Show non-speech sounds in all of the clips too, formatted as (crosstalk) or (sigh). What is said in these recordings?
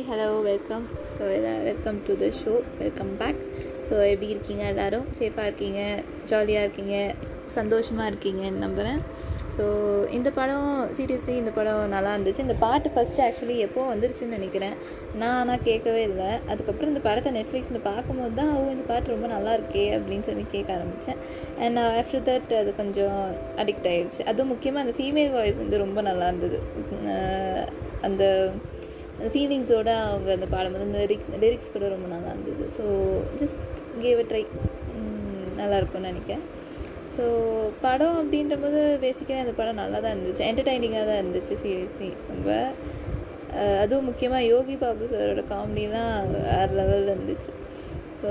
Hi hello welcome so welcome to the show welcome back so எப்படி இருக்கீங்க எல்லோரும்? சேஃபாக இருக்கீங்க? ஜாலியாக இருக்கீங்க? சந்தோஷமாக இருக்கீங்கன்னு நம்புகிறேன் ஸோ இந்த படம் சீரியஸ்லி இந்த படம் நல்லா இருந்துச்சு. இந்த பாட்டு ஃபஸ்ட்டு ஆக்சுவலி எப்போ வந்துருச்சுன்னு நினைக்கிறேன். நான் ஆனால் கேட்கவே இல்லை. அதுக்கப்புறம் இந்த படத்தை நெட்ஃப்ளிக்ஸில் பார்க்கும்போது தான் ஓ இந்த பாட்டு ரொம்ப நல்லா இருக்கே அப்படின்னு சொல்லி கேட்க ஆரம்பித்தேன் அண்ட் ஆஃப்டர் தட் அது கொஞ்சம் அடிக்ட் ஆகிடுச்சு அதுவும் முக்கியமாக அந்த ஃபீமேல் வாய்ஸ் வந்து ரொம்ப நல்லா இருந்தது. அந்த ஃபீலிங்ஸோடு அவங்க அந்த பாடம் வந்து அந்த லிரிக்ஸ் லிரிக்ஸ் கூட ரொம்ப நல்லா இருந்தது. ஸோ ஜஸ்ட் கேவ் ட்ரை நல்லாயிருக்கும்னு நினைக்கிறேன். ஸோ படம் அப்படின்றபோது பேசிக்காக அந்த படம் நல்லா தான் இருந்துச்சு என்டர்டைனிங்காக தான் இருந்துச்சு சீரியஸ்லி ரொம்ப அதுவும் முக்கியமாக யோகி பாபு சாரோட காமெடிலாம் வேறு லெவலில் இருந்துச்சு. So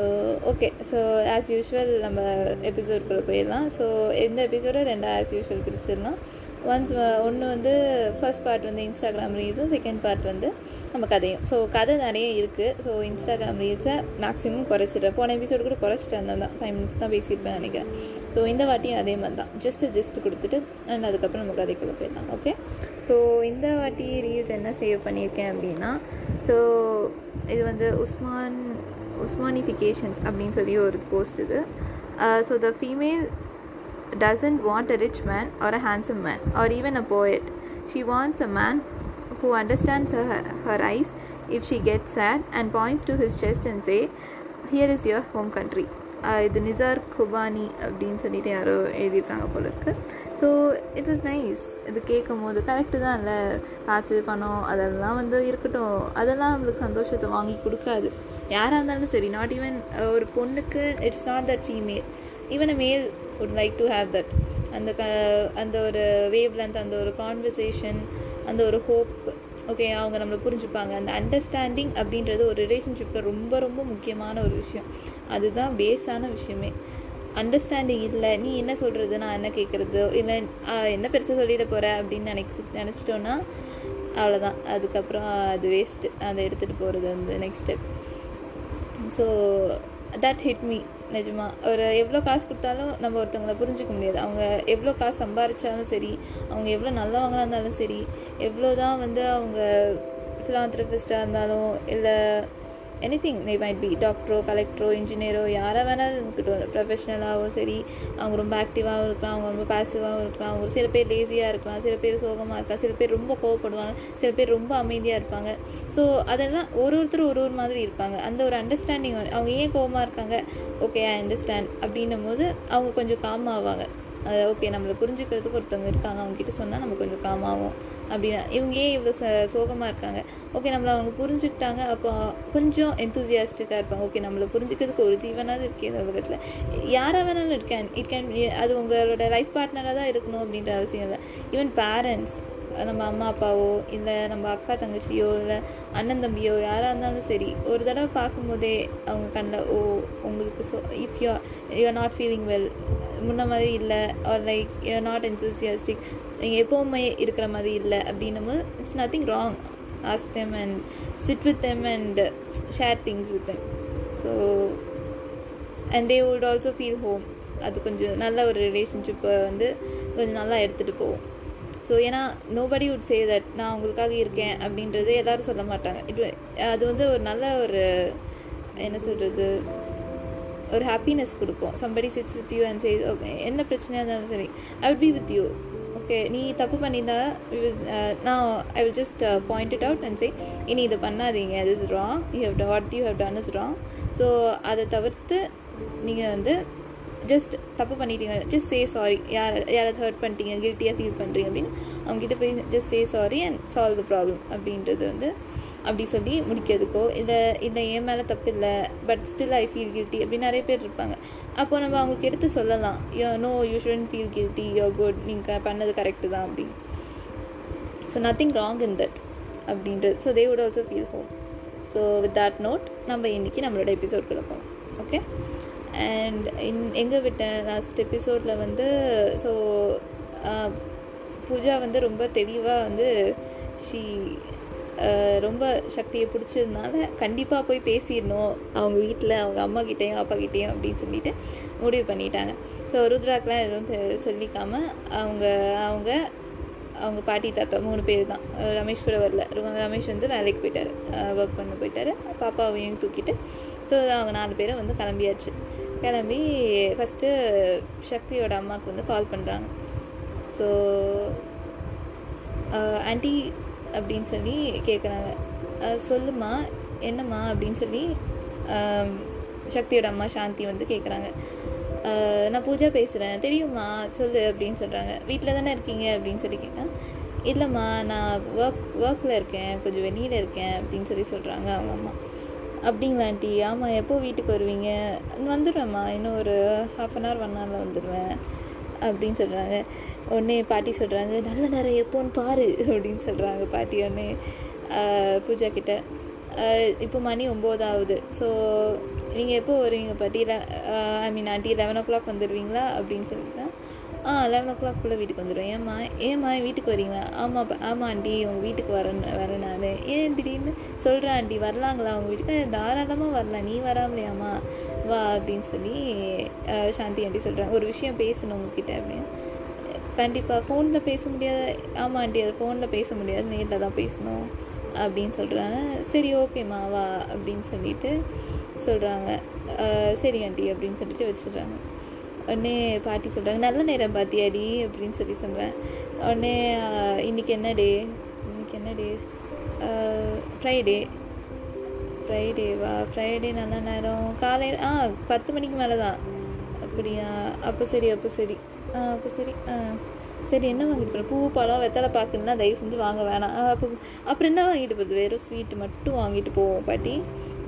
okay so as usual நம்ம எபிசோட்குள்ளே போயிடலாம். ஸோ இந்த எபிசோடை ரெண்டாக ஆஸ் யூஷுவல் பிரிச்சிடலாம். ஒன்ஸ் uh, ஒன்று வந்து ஃபர்ஸ்ட் பார்ட் வந்து இன்ஸ்டாகிராம் ரீல்ஸும் செகண்ட் பார்ட் வந்து நம்ம கதையும். ஸோ கதை நிறைய இருக்குது ஸோ இன்ஸ்டாகிராம் ரீல்ஸை மேக்ஸிமம் குறைச்சிட்டேன் போன எபிசோடு கூட குறைச்சிட்டேன் தான். ஃபைவ் மினிட்ஸ் தான் பேசியிருப்பேன் நினைக்கிறேன். ஸோ இந்த வாட்டியும் அதே மாதிரி தான். ஜஸ்ட்டு ஜஸ்ட் கொடுத்துட்டு அண்ட் அதுக்கப்புறம் நம்ம கதைக்குள்ளே போயிடலாம். ஓகே ஸோ இந்த வாட்டி ரீல்ஸ் என்ன சேவ் பண்ணியிருக்கேன் அப்படின்னா ஸோ இது வந்து உஸ்மான் உஸ்மானிஃபிகேஷன்ஸ் அப்படின்னு சொல்லி ஒரு போஸ்ட் இது. So the female doesn't want a rich man or a handsome man or even a poet. She wants a man who understands her, her eyes if she gets sad and points to his chest and say, Here is your home country. Uh, இது நிசார் குபானி அப்படின்னு சொல்லிட்டு யாரோ எழுதியிருக்காங்க போல இருக்கு. So it was nice இது கேட்கும் போது கரெக்டு தான் இல்லை. காசு பணம் அதெல்லாம் வந்து இருக்கட்டும். அதெல்லாம் நம்மளுக்கு சந்தோஷத்தை வாங்கி கொடுக்காது. யாராக இருந்தாலும் சரி நாட் ஈவன் ஒரு பொண்ணுக்கு it's not that female even a male would like to have that அந்த க அந்த ஒரு வேவ் லென்த் அந்த ஒரு கான்வர்சேஷன் அந்த ஒரு ஹோப் ஓகே அவங்க நம்மளை புரிஞ்சுப்பாங்க. அந்த அண்டர்ஸ்டாண்டிங் அப்படின்றது ஒரு ரிலேஷன்ஷிப்பில் ரொம்ப ரொம்ப முக்கியமான ஒரு விஷயம். அதுதான் பேஸான விஷயமே. அண்டர்ஸ்டாண்டிங் இல்லை நீ என்ன சொல்கிறது நான் என்ன கேட்குறது இல்லை என்ன பெருசாக சொல்லிட போகிற அப்படின்னு நினைக்க நினச்சிட்டோன்னா அவ்வளோதான் அதுக்கப்புறம் அது வேஸ்ட்டு அதை எடுத்துகிட்டு போகிறது வந்து next step so that hit me நிஜமாக ஒரு எவ்வளோ காசு கொடுத்தாலும் நம்ம ஒருத்தவங்கள புரிஞ்சிக்க முடியாது. அவங்க எவ்வளோ காசு சம்பாதிச்சாலும் சரி அவங்க எவ்வளோ நல்லவங்களாக இருந்தாலும் சரி எவ்வளோ தான் வந்து அவங்க ஃபிலாந்த்ரபிஸ்டாக இருந்தாலும் இல்லை anything they might be டாக்டரோ கலெக்டரோ இன்ஜினியரோ யாராக வேணாலும் இருக்கட்டும். ப்ரொஃபஷனலாகவும் சரி அவங்க ரொம்ப ஆக்டிவாகவும் இருக்கலாம் அவங்க ரொம்ப பாசிவாகவும் இருக்கலாம். அவங்க சில பேர் லேசியாக இருக்கலாம் சில பேர் சோகமாக இருக்கலாம் சில பேர் ரொம்ப கோவப்படுவாங்க சில பேர் ரொம்ப அமைதியாக இருப்பாங்க. ஸோ அதெல்லாம் ஒரு ஒருத்தர் ஒரு ஒரு மாதிரி இருப்பாங்க. அந்த ஒரு அண்டர்ஸ்டாண்டிங் அவங்க ஏன் கோவமாக இருக்காங்க? ஓகே ஐ அண்டர்ஸ்டாண்ட் அப்படின்னும் போது அவங்க கொஞ்சம் காம் ஆவாங்க. அது ஓகே நம்மளை புரிஞ்சுக்கிறதுக்கு ஒருத்தவங்க இருக்காங்க அவங்ககிட்ட சொன்னால் நம்ம கொஞ்சம் காமாகும் அப்படின்னா இவங்க ஏன் இவ்வளோ ச சோகமாக இருக்காங்க. ஓகே நம்மளை அவங்க புரிஞ்சுக்கிட்டாங்க. அப்போ கொஞ்சம் எந்தூசியாஸ்டிக்காக இருப்பாங்க. ஓகே நம்மளை புரிஞ்சுக்கிறதுக்கு ஒரு ஜீவனாவது இருக்கே இந்த உலகத்தில். யாராக வேணாலும் இட் கேன் இட் கேன் அது உங்களோட லைஃப் பார்ட்னராக தான் இருக்கணும் அப்படின்ற அவசியம் இல்லை. ஈவன் பேரண்ட்ஸ் நம்ம அம்மா அப்பாவோ இல்லை நம்ம அக்கா தங்கச்சியோ இல்லை அண்ணன் தம்பியோ யாராக இருந்தாலும் சரி ஒரு தடவை பார்க்கும்போதே அவங்க கண்ணில் ஓ உங்களுக்கு so if you you not feeling well முன்ன மாதிரி இல்லை or like you're not enthusiastic எப்போவுமே இருக்கிற மாதிரி இல்லை அப்படின்னும் it's nothing wrong as them and sit with them and share things with them so and they would also feel home அது கொஞ்சம் நல்ல ஒரு ரிலேஷன்ஷிப்பை வந்து கொஞ்சம் நல்லா எடுத்துகிட்டு போகும். ஸோ ஏன்னா நோபடி உட் சே தட் நான் உங்களுக்காக இருக்கேன் அப்படின்றது எல்லோரும் சொல்ல மாட்டாங்க. இட் அது வந்து ஒரு நல்ல ஒரு என்ன சொல்கிறது ஒரு ஹாப்பினஸ் கொடுப்போம் somebody sits with you and say என்ன பிரச்சனையாக இருந்தாலும் சரி I be with you okay நீ தப்பு பண்ணியிருந்தா நான் I will just point it out and say இனி இதை பண்ணாதீங்க அது is wrong you have what you have done is wrong so அதை தவிர்த்து நீங்கள் வந்து ஜஸ்ட் தப்பு பண்ணிட்டீங்க ஜஸ்ட் சே சாரி யார் யாராவது ஹர்ட் பண்ணிட்டீங்க கில்ட்டியாக ஃபீல் பண்ணுறீங்க அப்படின்னு அவங்ககிட்ட போய் just say sorry and solve the problem அப்படின்றது வந்து அப்படி சொல்லி முடிக்கிறதுக்கோ இல்லை இல்லை என் மேலே தப்பு இல்லை but still I feel guilty அப்படி நிறைய பேர் இருப்பாங்க. அப்போது நம்ம அவங்களுக்கு எடுத்து சொல்லலாம். Yo no you shouldn't feel guilty yo good நீங்கள் பண்ணது கரெக்டு தான் அப்படின்னு. So nothing wrong in that அப்படின்றது. So they would also feel home so with that note நம்ம இன்றைக்கி நம்மளோட எபிசோட் போகலாம். ஓகே அண்ட் இன் எங்கே விட்டேன் லாஸ்ட் எபிசோடில் வந்து ஸோ பூஜா வந்து ரொம்ப தெளிவாக வந்து ஷீ ரொம்ப சக்தியை பிடிச்சதுனால கண்டிப்பாக போய் பேசிடணும். அவங்க வீட்டில் அவங்க அம்மா கிட்டேயும் அப்பா கிட்டேயும் அப்படின்னு சொல்லிட்டு முடிவு பண்ணிட்டாங்க. ஸோ ருத்ராக்கெலாம் எதுவும் சொல்லிக்காமல் அவங்க அவங்க அவங்க பாட்டி தாத்தா மூணு பேர் தான். ரமேஷ் கூட வரல. ரமேஷ் வந்து வேலைக்கு போயிட்டார். ஒர்க் பண்ண போயிட்டார். பாப்பாவையும் தூக்கிட்டு. ஸோ அவங்க நாலு பேரும் வந்து கிளம்பியாச்சு. கிளம்பி ஃபஸ்ட்டு சக்தியோட அம்மாவுக்கு வந்து கால் பண்ணுறாங்க ஸோ ஆண்டி அப்படின்னு சொல்லி கேட்குறாங்க சொல்லுமா என்னம்மா? அப்படின்னு சொல்லி சக்தியோட அம்மா சாந்தி வந்து கேட்குறாங்க நான் பூஜா பேசுகிறேன் தெரியுமா சொல்லு அப்படின்னு சொல்கிறாங்க வீட்டில் தானே இருக்கீங்க? அப்படின்னு சொல்லி கேட்கேன் இல்லைம்மா நான் ஒர்க் ஒர்க்கில் இருக்கேன். கொஞ்சம் வெளியில் இருக்கேன் அப்படின்னு சொல்லி சொல்கிறாங்க அவங்க அம்மா. அப்படிங்களா ஆண்டி? ஆமாம் எப்போ வீட்டுக்கு வருவீங்க? வந்துடுவேம்மா இன்னும் ஒரு ஹாஃப் அன் ஹவர் ஒன் ஹவரில் வந்துடுவேன் அப்படின்னு சொல்கிறாங்க உடனே பாட்டி சொல்கிறாங்க நல்ல நேரம் எப்போன்னு பாரு அப்படின்னு சொல்கிறாங்க பாட்டி உடனே பூஜா கிட்ட. இப்போ மணி ஒம்போதாவது ஸோ நீங்கள் எப்போ வருவீங்க பாட்டி? I mean aunty eleven o'clock வந்துடுவீங்களா? அப்படின்னு சொல்லிட்டு. ஆ லெவன் ஓ கிளாக்குள்ளே வீட்டுக்கு வந்துடுவேன் ஏம்மா ஏம்மா வீட்டுக்கு வரீங்களா? ஆமாம் ஆமாம் ஆண்டி உங்கள் வீட்டுக்கு வரேன் வரேன் நான். ஏன் திடீர்னு சொல்கிறேன் ஆண்டி வரலாங்களா? உங்கள் வீட்டுக்கு? தாராளமாக வரலாம் நீ வராமலையாம்மா வா அப்படின்னு சொல்லி சாந்தி ஆண்டி சொல்கிறேன் ஒரு விஷயம் பேசணும் உங்ககிட்ட அப்படின்னு. கண்டிப்பாக ஃபோனில் பேச முடியாது. ஆமாம் ஆண்டி அது ஃபோனில் பேச முடியாது. நேரில் தான் பேசணும் அப்படின்னு சொல்கிறாங்க சரி ஓகேம்மா வா அப்படின்னு சொல்லிட்டு சொல்கிறாங்க சரி ஆண்டி அப்படின்னு சொல்லிட்டு வச்சிடுறாங்க. உடனே பாட்டி சொல்கிறாங்க நல்ல நேரம் பாத்தியாடி? அப்படின்னு சொல்லி சொல்கிறேன் உடனே இன்றைக்கி இன்னைக்கு என்ன டே? இன்னைக்கு என்ன டே? ஃப்ரைடே ஃப்ரைடேவா ஃப்ரைடே நல்ல நேரம். காலையில் ஆ பத்து மணிக்கு மேலே தான் அப்படியா? அப்போ சரி அப்போ சரி. ஆ அப்போ சரி. ஆ சரி என்ன வாங்கிட்டு போகிறேன் பூ பழம் வெத்தலை பாக்குன்னா தயவு செஞ்சு வாங்க வேணாம். அப்போ அப்புறம் என்ன வாங்கிட்டு போகுது வெறும் ஸ்வீட் மட்டும் வாங்கிட்டு போவோம் பாட்டி.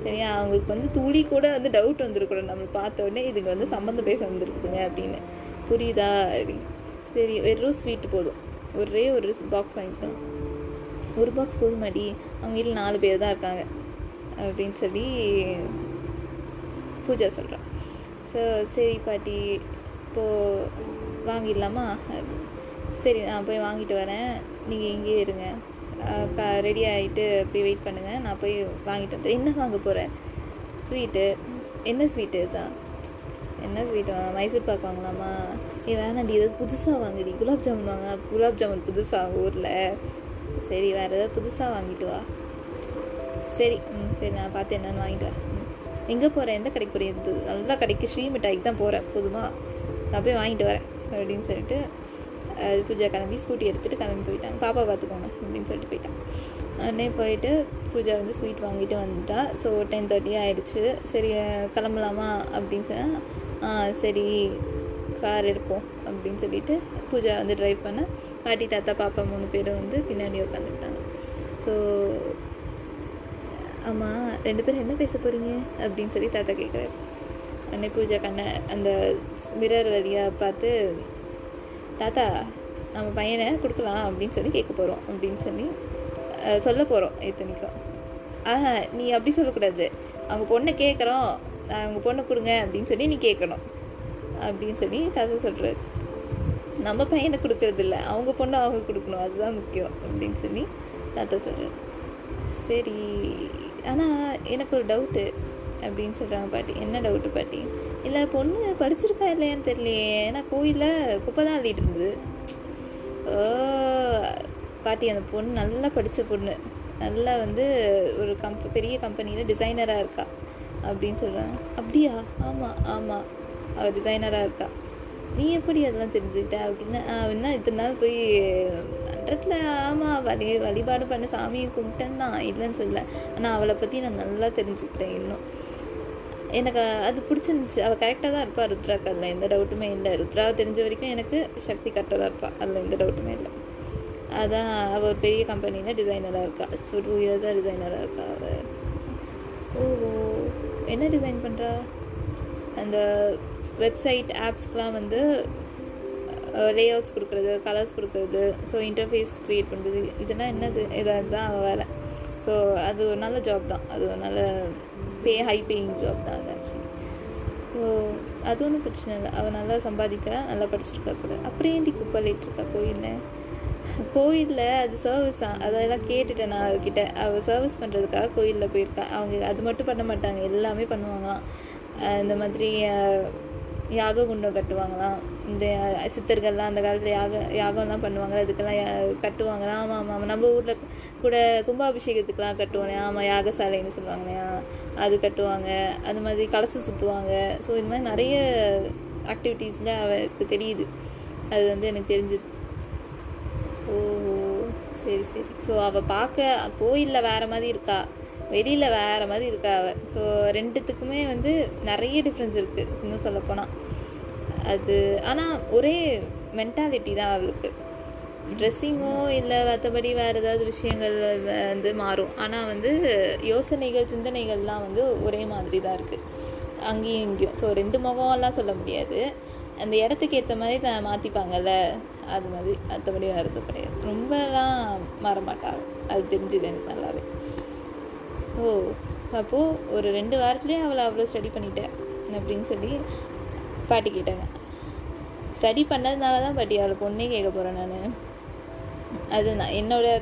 சரியா? அவங்களுக்கு வந்து துளி கூட வந்து டவுட் வந்துருக்கூடாது நம்மளை பார்த்த உடனே இதுங்க வந்து சம்மந்தம் பேச வந்திருக்குதுங்க அப்படின்னு. புரியுதா அப்படின்னு சரி வெறும் ஸ்வீட் போதும். ஒரே ஒரு பாக்ஸ் வாங்கிக்கலாம். ஒரு பாக்ஸ் போதுமாடி. அவங்க வீட்டில் நாலு பேர் தான் இருக்காங்க. அப்படின்னு சொல்லி பூஜா சொல்கிறான் ஸோ சரி பாட்டி. இப்போது வாங்கிடலாமா? சரி நான் போய் வாங்கிட்டு வரேன். நீங்கள் இங்கேயே இருங்க. ரெடி ஆகிட்டு போய் வெயிட் பண்ணுங்கள் நான் போய் வாங்கிட்டு வந்துடுறேன். என்ன வாங்க போகிறேன் ஸ்வீட்டு என்ன ஸ்வீட்டு இதுதான் என்ன ஸ்வீட் வாங்க மைசூர் பாக்கு வாங்கலாமா? ஏ வேணாண்டி ஏதாவது புதுசாக வாங்குடி குலாப் ஜாமுன் வாங்க. குலாப் ஜாமுன் புதுசாக ஊரில். சரி வேறு ஏதாவது புதுசாக வாங்கிட்டு வா. சரி ம் சரி நான் பார்த்து என்னென்னு வாங்கிட்டு வரேன். எங்கே போகிறேன் எந்த கடைக்கு போகிறேன் இது நல்ல கடைக்கு ஸ்ரீ மிட்டாய்க்கு தான் போகிறேன் போதுமா நான் போய் வாங்கிட்டு வரேன். அப்படின்னு சொல்லிட்டு பூஜா கிளம்பி ஸ்கூட்டி எடுத்துகிட்டு கிளம்பி போயிட்டாங்க. பாப்பா பார்த்துக்கோங்க அப்படின்னு சொல்லிட்டு போயிட்டான் உடனே போயிட்டு பூஜா வந்து ஸ்வீட் வாங்கிட்டு வந்துட்டா. ஸோ டென் தேர்ட்டி ஆகிடுச்சு சரி கிளம்பலாமா அப்படின்னு சொன்னால் ஆ சரி கார் எடுப்போம் அப்படின்னு சொல்லிட்டு பூஜா வந்து ட்ரைவ் பண்ண பாட்டி தாத்தா பாப்பா மூணு பேரும் வந்து பின்னாடி உட்காந்துக்கிட்டாங்க. ஸோ ஆமாம் ரெண்டு பேரும் என்ன பேச போகிறீங்க அப்படின்னு சொல்லி தாத்தா கேட்குறாரு அன்னை பூஜா கண்ணை அந்த மிரர் வழியாக பார்த்து தாத்தா நம்ம பையனை கொடுக்கலாம் அப்படின்னு சொல்லி கேட்க போகிறோம் அப்படின்னு சொல்லி சொல்ல போகிறோம் இத்தனைக்கும் ஆஹா நீ அப்படி சொல்லக்கூடாது. அவங்க பொண்ணை கேட்குறோம் அவங்க பொண்ணை கொடுங்க அப்படின்னு சொல்லி நீ கேட்கணும் அப்படின்னு சொல்லி தாத்தா சொல்கிறாரு நம்ம பையனை கொடுக்கறதில்ல அவங்க பொண்ணை அவங்க கொடுக்கணும் அதுதான் முக்கியம் அப்படின்னு சொல்லி தாத்தா சொல்கிறார் சரி ஆனால் எனக்கு ஒரு டவுட்டு அப்படின்னு சொல்கிறாங்க பாட்டி. என்ன டவுட்டு பாட்டி? இல்லை பொண்ணு படிச்சிருக்கா இல்லையான்னு தெரியலையே. ஏன்னா கோயிலில் குப்பை தான் அள்ளிட்டு இருந்தது. ஓ, பாட்டி அந்த பொண்ணு நல்லா படித்த பொண்ணு. நல்லா வந்து ஒரு கம்ப பெரிய கம்பெனியில் டிசைனராக இருக்கா அப்படின்னு சொல்கிறாங்க அப்படியா? ஆமாம் ஆமாம் அவள் டிசைனராக இருக்கா. நீ எப்படி அதெல்லாம் தெரிஞ்சுக்கிட்ட? அப்படின்னா என்ன இத்தனை நாள் போய் மன்றத்தில் ஆமாம் வழி வழிபாடு பண்ண சாமியை கும்பிட்டேன்னு தான். இல்லைன்னு சொல்ல ஆனால் அவளை பற்றி நான் நல்லா தெரிஞ்சுக்கிட்டேன் இன்னும். எனக்கு அது பிடிச்சிருந்துச்சு. அவள் கரெக்டாக தான் இருப்பாள் ருத்ராக்கு. அதில் எந்த டவுட்டுமே இல்லை. ருத்ராவை தெரிஞ்ச வரைக்கும் எனக்கு சக்தி கரெக்டாக தான் இருப்பாள் அதில் எந்த டவுட்டுமே இல்லை. அதான் அவள் ஒரு பெரிய கம்பெனியில் டிசைனராக இருக்கா. ஸோ டூ இயர்ஸாக டிசைனராக இருக்கா அவள் ஓஹோ. என்ன டிசைன் பண்ணுறா அந்த வெப்சைட் ஆப்ஸ்க்கெலாம் வந்து லேஅவுட்ஸ் கொடுக்குறது கலர்ஸ் கொடுக்குறது. ஸோ இன்டர்ஃபேஸ் க்ரியேட் பண்ணுறது இதெல்லாம் என்னது? இதாக தான் வேலை. ஸோ அது ஒரு நல்ல ஜாப் தான். அது ஒரு நல்ல பே ஹை பேயிங் ஜாப் தான் அது ஆக்சுவலி ஸோ அது ஒன்றும் பிரச்சனை இல்லை. அவள் நல்லா சம்பாதிக்கிறா நல்லா படிச்சிருக்கா கூட. அப்புறம் ஏன்டி கூப்பாளிட்டு இருக்கா கோயிலில்? கோயிலில் அது சர்வீஸ் அதெல்லாம் கேட்டுட்டேன் நான் அவகிட்ட. அவள் சர்வீஸ் பண்ணுறதுக்காக கோயிலில் போயிருக்கா. அவங்க அது மட்டும் பண்ண மாட்டாங்க. எல்லாமே பண்ணுவாங்களாம். இந்த மாதிரி யாக குண்டம் கட்டுவாங்களாம் இந்த சித்தர்கள்லாம் அந்த காலத்தில் யாக யாகம்லாம் பண்ணுவாங்க அதுக்கெல்லாம் யா- கட்டுவாங்களாம் ஆமாம் ஆமாம் ஆமாம் நம்ம ஊரில் கூட கும்பாபிஷேகத்துக்கெலாம் கட்டுவோனே ஆமாம் யாகசாலைன்னு சொல்லுவாங்க அது கட்டுவாங்க. அந்த மாதிரி கலசம் சுற்றுவாங்க ஸோ இந்த மாதிரி நிறைய ஆக்டிவிட்டீஸில் அவருக்கு தெரியுது. அது வந்து எனக்கு தெரிஞ்சுது ஓஹோ சரி சரி. ஸோ அவள் பார்க்க கோயிலில் வேறு மாதிரி இருக்கா? வெளியில் வேறு மாதிரி இருக்கா அவள் ஸோ ரெண்டுத்துக்குமே வந்து நிறைய டிஃப்ரென்ஸ் இருக்குது இன்னும் சொல்லப்போனால் அது ஆனால் ஒரே மென்டாலிட்டி தான் அவளுக்கு. ட்ரெஸ்ஸிங்கோ இல்லை மற்றபடி வேறு ஏதாவது விஷயங்கள் வந்து மாறும். ஆனால் வந்து யோசனைகள் சிந்தனைகள்லாம் வந்து ஒரே மாதிரி தான் இருக்குது அங்கேயும் இங்கேயும். ஸோ ரெண்டு முகம்லாம் சொல்ல முடியாது. அந்த இடத்துக்கு ஏற்ற மாதிரி தான் மாற்றிப்பாங்கல்ல அது மாதிரி. மற்றபடி வேறு கிடையாது. ரொம்பலாம் மாறமாட்டாள் அது தெரிஞ்சுது எனக்கு நல்லாவே. ஓ அப்போது ஒரு ரெண்டு வாரத்துலேயே அவளை அவ்வளோ ஸ்டடி பண்ணிட்டேன். அப்படின்னு சொல்லி பாட்டி கேட்டாங்க ஸ்டடி பண்ணதுனால தான் பாட்டி அவளை பொண்ணே கேட்க போகிறேன் நான். அதுதான். என்னோடய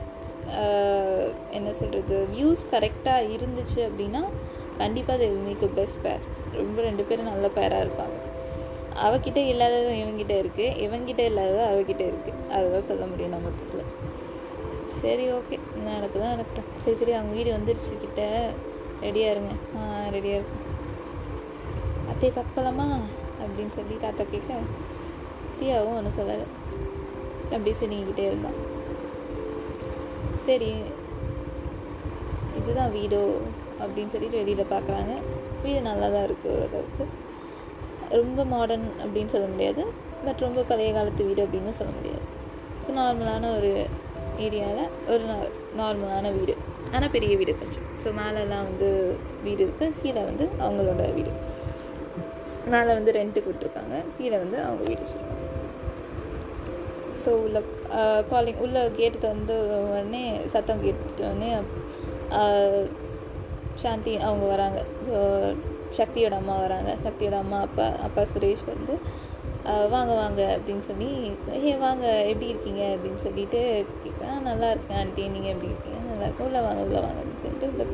என்ன சொல்கிறது வியூஸ் கரெக்டாக இருந்துச்சு அப்படின்னா கண்டிப்பாக அது மேக் பெஸ்ட் பேர் ரொம்ப ரெண்டு பேரும் நல்ல பேராக இருப்பாங்க. அவகிட்ட இல்லாததும் இவங்கிட்ட இருக்குது இவங்கிட்ட இல்லாததும் அவகிட்ட இருக்குது அதுதான் சொல்ல முடியும் நம்ம மொத்தத்தில் சரி ஓகே நடக்குதான் நடக்கட்டும். சரி சரி. அவங்க வீடு வந்துருச்சு கிட்ட. ரெடியாக இருங்க. ஆ ரெடியாக இருக்கும். அத்தை பார்க்கலாமா அப்படின்னு சொல்லி தாத்தா கேட்க தியாவும் ஒன்றும் சொல்லலை. அப்படியே சினிங்கிட்டே இருந்தான். சரி இதுதான் வீடோ அப்படின்னு சொல்லிட்டு வெளியில் பார்க்குறாங்க வீடு நல்லா தான் இருக்குது ஓரளவுக்கு. ரொம்ப மாடர்ன் அப்படின்னு சொல்ல முடியாது. பட் ரொம்ப பழைய காலத்து வீடு அப்படின்னு சொல்ல முடியாது. ஸோ நார்மலான ஒரு ஏரியாவில் ஒரு நார்மலான வீடு. ஆனால் பெரிய வீடு கொஞ்சம். ஸோ மேலெல்லாம் வந்து வீடு இருக்குது கீழே வந்து அவங்களோட வீடு. மேலே வந்து ரெண்ட்டுக்கு விட்டுருக்காங்க கீழே வந்து அவங்க வீடு வச்சுருக்காங்க ஸோ உள்ள காலிங் உள்ள கேட்டு திறந்து உடனே சத்தம் கேட்டுட்டோடனே சாந்தி அவங்க வராங்க. ஸோ சக்தியோட அம்மா வராங்க. சக்தியோட அம்மா அப்பா அப்பா சுரேஷ் வந்து வாங்க வாங்க அப்படின்னு சொல்லி ஏ வாங்க எப்படி இருக்கீங்க? அப்படின்னு சொல்லிட்டு கேட்க நல்லா இருக்கேன் ஆண்டி. நீங்கள் எப்படி இருக்கீங்க? நல்லா இருக்கேன். உள்ளே வாங்க உள்ளே வாங்க அப்படின்னு சொல்லிட்டு உள்ளே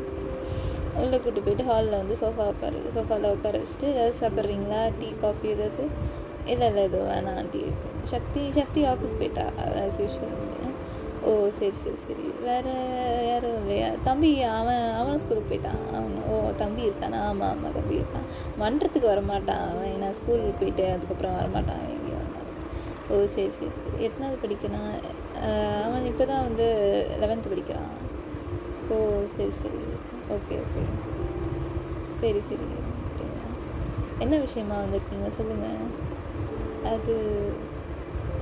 உள்ளே கூட்டு போயிட்டு ஹாலில் வந்து சோஃபா உட்கார சோஃபாவில் உட்கார வச்சுட்டு ஏதாவது சாப்பிட்றீங்களா? டீ காஃபி ஏதாவது? இல்லை இல்லை எதுவும் வேணாம் ஆண்டி சக்தி சக்தி ஆஃபீஸ் போயிட்டா ஆஸ் யூஷுவல் ஓ சரி சரி சரி. வேறு யாரும் இல்லையா? தம்பி அவன் அவன் ஸ்கூலுக்கு போயிட்டான். அவன் ஓ தம்பி இருக்கானா? ஆமாம் ஆமாம் தம்பி இருக்கான். மன்றத்துக்கு வரமாட்டான் அவன். ஏன்னா ஸ்கூலுக்கு போயிட்டு அதுக்கப்புறம் வரமாட்டான். அவன் எங்கேயும் வந்தான் ஓ சரி சரி சரி. எத்தனாவது படிக்கிறான்? அவன் இப்போ தான் வந்து லெவன்த்து படிக்கிறான். ஓ சரி சரி. ஓகே ஓகே சரி சரி. என்ன விஷயமா வந்திருக்கீங்க? சொல்லுங்கள் அது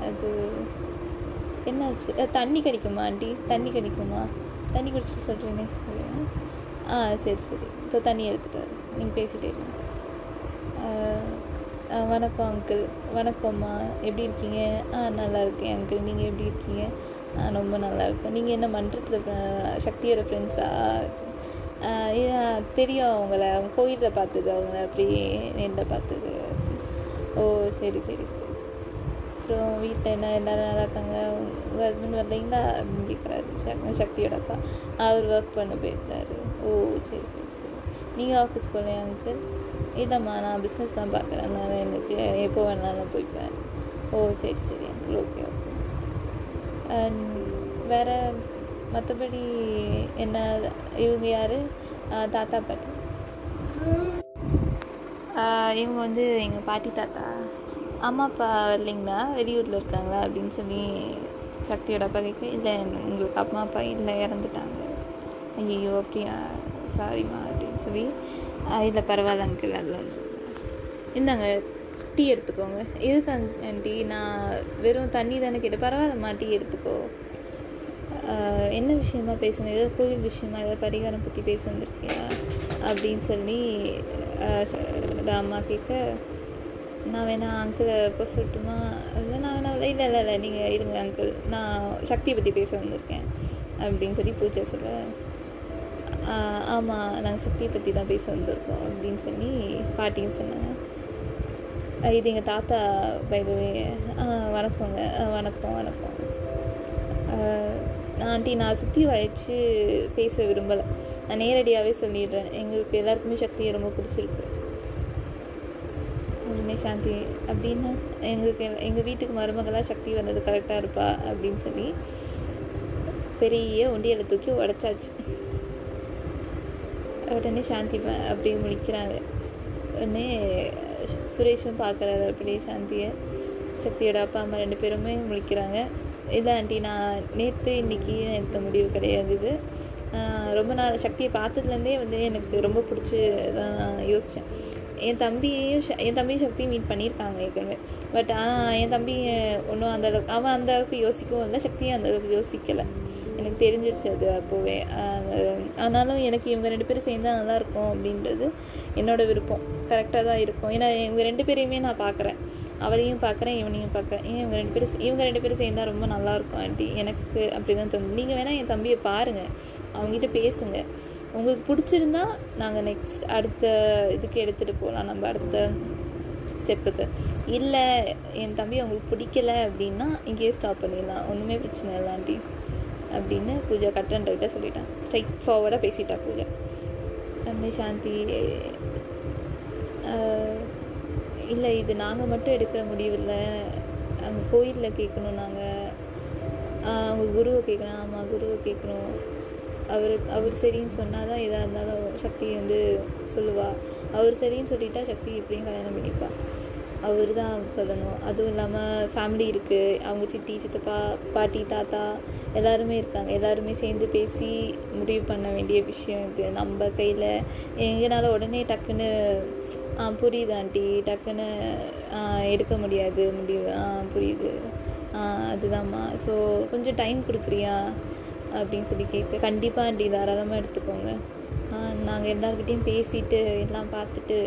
அது என்னாச்சு? தண்ணி கிடைக்குமா ஆண்டி? தண்ணி கிடைக்குமா? தண்ணி குடிச்சிட்டு சொல்கிறேனே ஆ சரி சரி. இப்போ தண்ணி எடுத்துகிட்டு வரேன். நீங்கள் பேசிகிட்டே இருங்க. வணக்கம் அங்கிள் வணக்கம்மா எப்படி இருக்கீங்க? ஆ நல்லா இருக்கேன் அங்கிள் நீங்கள் எப்படி இருக்கீங்க? ஆ ரொம்ப நல்லா இருக்கும். நீங்கள் என்ன மன்றத்தில் சக்தியோட ஃப்ரெண்ட்ஸா தெரியும் அவங்கள. அவங்க கோயிலில் பார்த்தது அவங்கள அப்படியே நேரில் பார்த்தது. ஓ சரி சரி சரி. அப்புறம் வீட்டில் என்ன எல்லோரும் நல்லா இருக்காங்க? உங்கள் ஹஸ்பண்ட் வரலைங்களா அப்படின்னு கேட்குறாரு சக்தியோட அப்பா. அவர் ஒர்க் பண்ண போயிருக்காரு. ஓ சரி சரி சரி. நீங்கள் ஆஃபீஸ் போகலையா அங்கிள் இல்லைம்மா நான் பிஸ்னஸ் தான் பார்க்குறேன். அதனால் எனக்கு எப்போ வேணாலும் போய்ப்பேன். ஓ சரி சரி அங்கிள் ஓகே ஓகே வேறு மற்றபடி என்ன இவங்க யார்? தாத்தா பாட்டி. இவங்க வந்து எங்கள் பாட்டி தாத்தா. அம்மா அப்பா இல்லைங்களா? வெளியூரில் இருக்காங்களா? அப்படின்னு சொல்லி சக்தியோட அப்பா கேட்க இல்லை எங்களுக்கு அம்மா அப்பா இல்லை இறந்துட்டாங்க. ஐயோ அப்படியா? சாரிம்மா அப்படின்னு சொல்லி இல்லை பரவாயில்ல அங்கிள் அது இந்தாங்க டீ எடுத்துக்கோங்க. எதுக்கு டீ நான் வெறும் தண்ணி தானே கேட்டேன். பரவாயில்லம்மா டீ எடுத்துக்கோ. என்ன விஷயமா பேசுங்க ஏதாவது கோவில் விஷயமா ஏதாவது பரிகாரம் பற்றி பேச வந்திருக்கியா? அப்படின்னு சொல்லி அம்மா கேட்க நான் வேணா அங்கிளை இப்போ சொல்லட்டுமா? இல்லை நான் வேணா இல்லை இல்லை இல்லை நீங்கள் இருங்க அங்கிள் நான் சக்தியை பற்றி பேச வந்திருக்கேன். அப்படின்னு சொல்லி பூஜை சொல்ல ஆமாம் நாங்கள் சக்தியை பற்றி தான் பேச வந்திருக்கோம் அப்படின்னு சொல்லி பாட்டியும் சொன்னாங்க. இது எங்கள் தாத்தா பைதவே வணக்கங்க வணக்கம் வணக்கம். ஆண்டி நான் சுற்றி வளைச்சு பேச விரும்பலை. நான் நேரடியாகவே சொல்லிடுறேன். எங்களுக்கு எல்லாருக்குமே சக்தியை ரொம்ப பிடிச்சிருக்கு. உடனே சாந்தி அப்படின்னா எங்களுக்கு எங்கள் வீட்டுக்கு மருமகளாக சக்தி வந்தது கரெக்டாக இருப்பா அப்படின்னு சொல்லி பெரிய உண்டியலை தூக்கி உடச்சாச்சு. உடனே சாந்தி அப்படியே முழிக்கிறாங்க. உடனே சுரேஷும் பார்க்குறாரு அப்படியே சாந்தியை. சக்தியோட அப்பா அம்மா ரெண்டு பேருமே முழிக்கிறாங்க. இல்லை ஆண்டி நான் நேற்று இன்னைக்கு எடுத்த முடிவு கிடையாது இது. ரொம்ப நாள் சக்தியை பார்த்ததுலேருந்தே வந்து எனக்கு ரொம்ப பிடிச்சி தான் நான் யோசித்தேன் என் தம்பியையும் ச- என் தம்பியும் சக்தியும் மீட் பண்ணியிருக்காங்க ஏற்கனவே. பட் ஆனால் என் தம்பி ஒன்றும் அந்த அளவுக்கு அவன் அந்த அளவுக்கு யோசிக்கவும் இல்லை சக்தியும் அந்த அளவுக்கு யோசிக்கலை. எனக்கு தெரிஞ்சிருச்சு அது அப்போவே. ஆனாலும் எனக்கு இவங்க ரெண்டு பேரும் சேர்ந்தா நல்லாயிருக்கும் அப்படின்றது என்னோடய விருப்பம். கரெக்டாக தான் இருக்கும். ஏன்னா இவங்க ரெண்டு பேரையுமே நான் பார்க்குறேன். அவரையும் பார்க்குறேன் இவனையும் பார்க்குறேன். இவங்க ரெண்டு பேரும் இவங்க ரெண்டு பேரும் சேர்ந்தா ரொம்ப நல்லாயிருக்கும் ஆண்டி. எனக்கு அப்படி தான் தோணும் நீங்கள் வேணால் என் தம்பியை பாருங்கள் அவங்ககிட்ட பேசுங்க. உங்களுக்கு பிடிச்சிருந்தா நாங்கள் நெக்ஸ்ட் அடுத்த இதுக்கு எடுத்துகிட்டு போகலாம் நம்ம அடுத்த ஸ்டெப்புக்கு இல்லை என் தம்பி அவங்களுக்கு பிடிக்கல அப்படின்னா இங்கேயே ஸ்டாப் பண்ணிடலாம். ஒன்றுமே பிரச்சனை இல்லை ஆண்டி. அப்படின்னு பூஜா கட் சொல்லிட்டான். ஸ்ட்ரைட் ஃபார்வர்டாக பேசிட்டா பூஜா. அப்படியே சாந்தி. இல்லை இது நாங்கள் மட்டும் எடுக்கிற முடிவில் அங்கே கோயிலில் கேட்கணும் நாங்கள் அவங்க குருவை கேட்கணும். ஆமாம் குருவை கேட்கணும். அவருக்கு அவர் சரின்னு சொன்னால் தான் எதாக இருந்தாலும் சக்தி வந்து சொல்லுவாள் அவர் சரின்னு சொல்லிட்டா சக்தி இப்படியும் கல்யாணம் பண்ணிப்பாள் அவர் தான் சொல்லணும். அதுவும் இல்லாமல் ஃபேமிலி இருக்குது அவங்க சித்தி சித்தப்பா பாட்டி தாத்தா எல்லாருமே இருக்காங்க. எல்லாருமே சேர்ந்து பேசி முடிவு பண்ண வேண்டிய விஷயம் இது. நம்ம கையில் எங்கனால உடனே டக்குன்னு புரியுது ஆண்டி. டக்குன்னு எடுக்க முடியாது முடிவு. ஆ புரியுது. ஆ அதுதாம்மா. ஸோ கொஞ்சம் டைம் கொடுக்குறியா? அப்படின்னு சொல்லி கேட்க கண்டிப்பாக ஆண்டி தாராளமாக எடுத்துக்கோங்க. நாங்கள் எல்லாருக்கிட்டேயும் பேசிட்டு எல்லாம் பார்த்துட்டு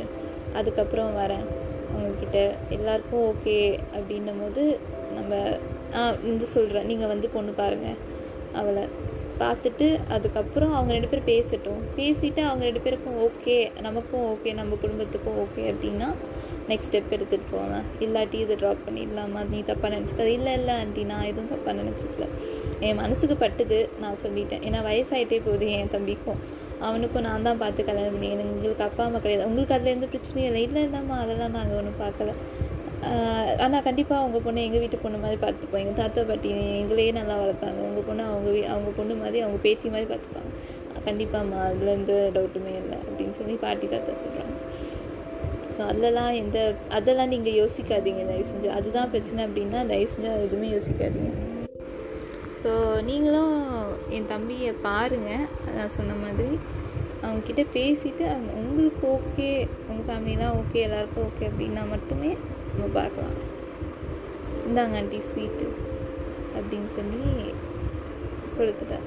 அதுக்கப்புறம் வரேன். உங்ககிட்ட. எல்லாருக்கும் ஓகே அப்படின்னும் போது நம்ம ஆ வந்து சொல்கிறேன் நீங்கள் வந்து பொண்ணு பாருங்கள் அவளை. பார்த்துட்டு அதுக்கப்புறம் அவங்க ரெண்டு பேரும் பேசட்டும். பேசிவிட்டு அவங்க ரெண்டு பேருக்கும் ஓகே நமக்கும் ஓகே நம்ம குடும்பத்துக்கும் ஓகே அப்படின்னா நெக்ஸ்ட் ஸ்டெப் எடுத்துகிட்டு போகலாம் இல்லாட்டி இதை ட்ராப் பண்ணிடலாமா? நீ தப்பாக நினச்சிக்காது இல்லை இல்லை ஆண்டி நான் எதுவும் தப்பாக நினச்சிக்கல. என் மனசுக்கு பட்டுது நான் சொல்லிட்டேன். ஏன்னா வயசாயிட்டே போகுது என் தம்பிக்கும். அவனுக்கும் நான் தான் பார்த்து கல்யாணம் பண்ணி எனக்கு அப்பா அம்மா கிடையாது. உங்களுக்கு அதில் எந்த பிரச்சனையும் இல்லை. இல்லை இல்லைம்மா அதெல்லாம் நாங்கள் ஒன்றும் பார்க்கல. ஆனால் கண்டிப்பாக உங்கள் பொண்ணை எங்கள் வீட்டு பொண்ணு மாதிரி பார்த்துப்போம். எங்கள் தாத்தா பாட்டி எங்களையே நல்லா வளர்த்தாங்க. உங்கள் பொண்ணு அவங்க வீ அவங்க பொண்ணு மாதிரி அவங்க பேத்தி மாதிரி பார்த்துப்பாங்க. கண்டிப்பாம்மா அதில் எந்த டவுட்டுமே இல்லை அப்படின்னு சொல்லி பாட்டி தாத்தா சொல்கிறாங்க ஸோ அதெல்லாம் எந்த அதெல்லாம் நீங்கள் யோசிக்காதீங்க தயவு செஞ்சு. அதுதான் பிரச்சனை அப்படின்னா தயவு செஞ்சு எதுவுமே யோசிக்காதீங்க. ஸோ நீங்களும் என் தம்பியை பாருங்கள் நான் சொன்ன மாதிரி அவங்கக்கிட்ட பேசிவிட்டு அவங்க உங்களுக்கு ஓகே உங்கள் ஃபேமிலிலாம் ஓகே எல்லாருக்கும் ஓகே அப்படின்னா மட்டுமே நம்ம பார்க்கலாம். இந்தாங்க ஆண்டி ஸ்வீட்டு அப்படின்னு சொல்லி கொடுத்துட்டா.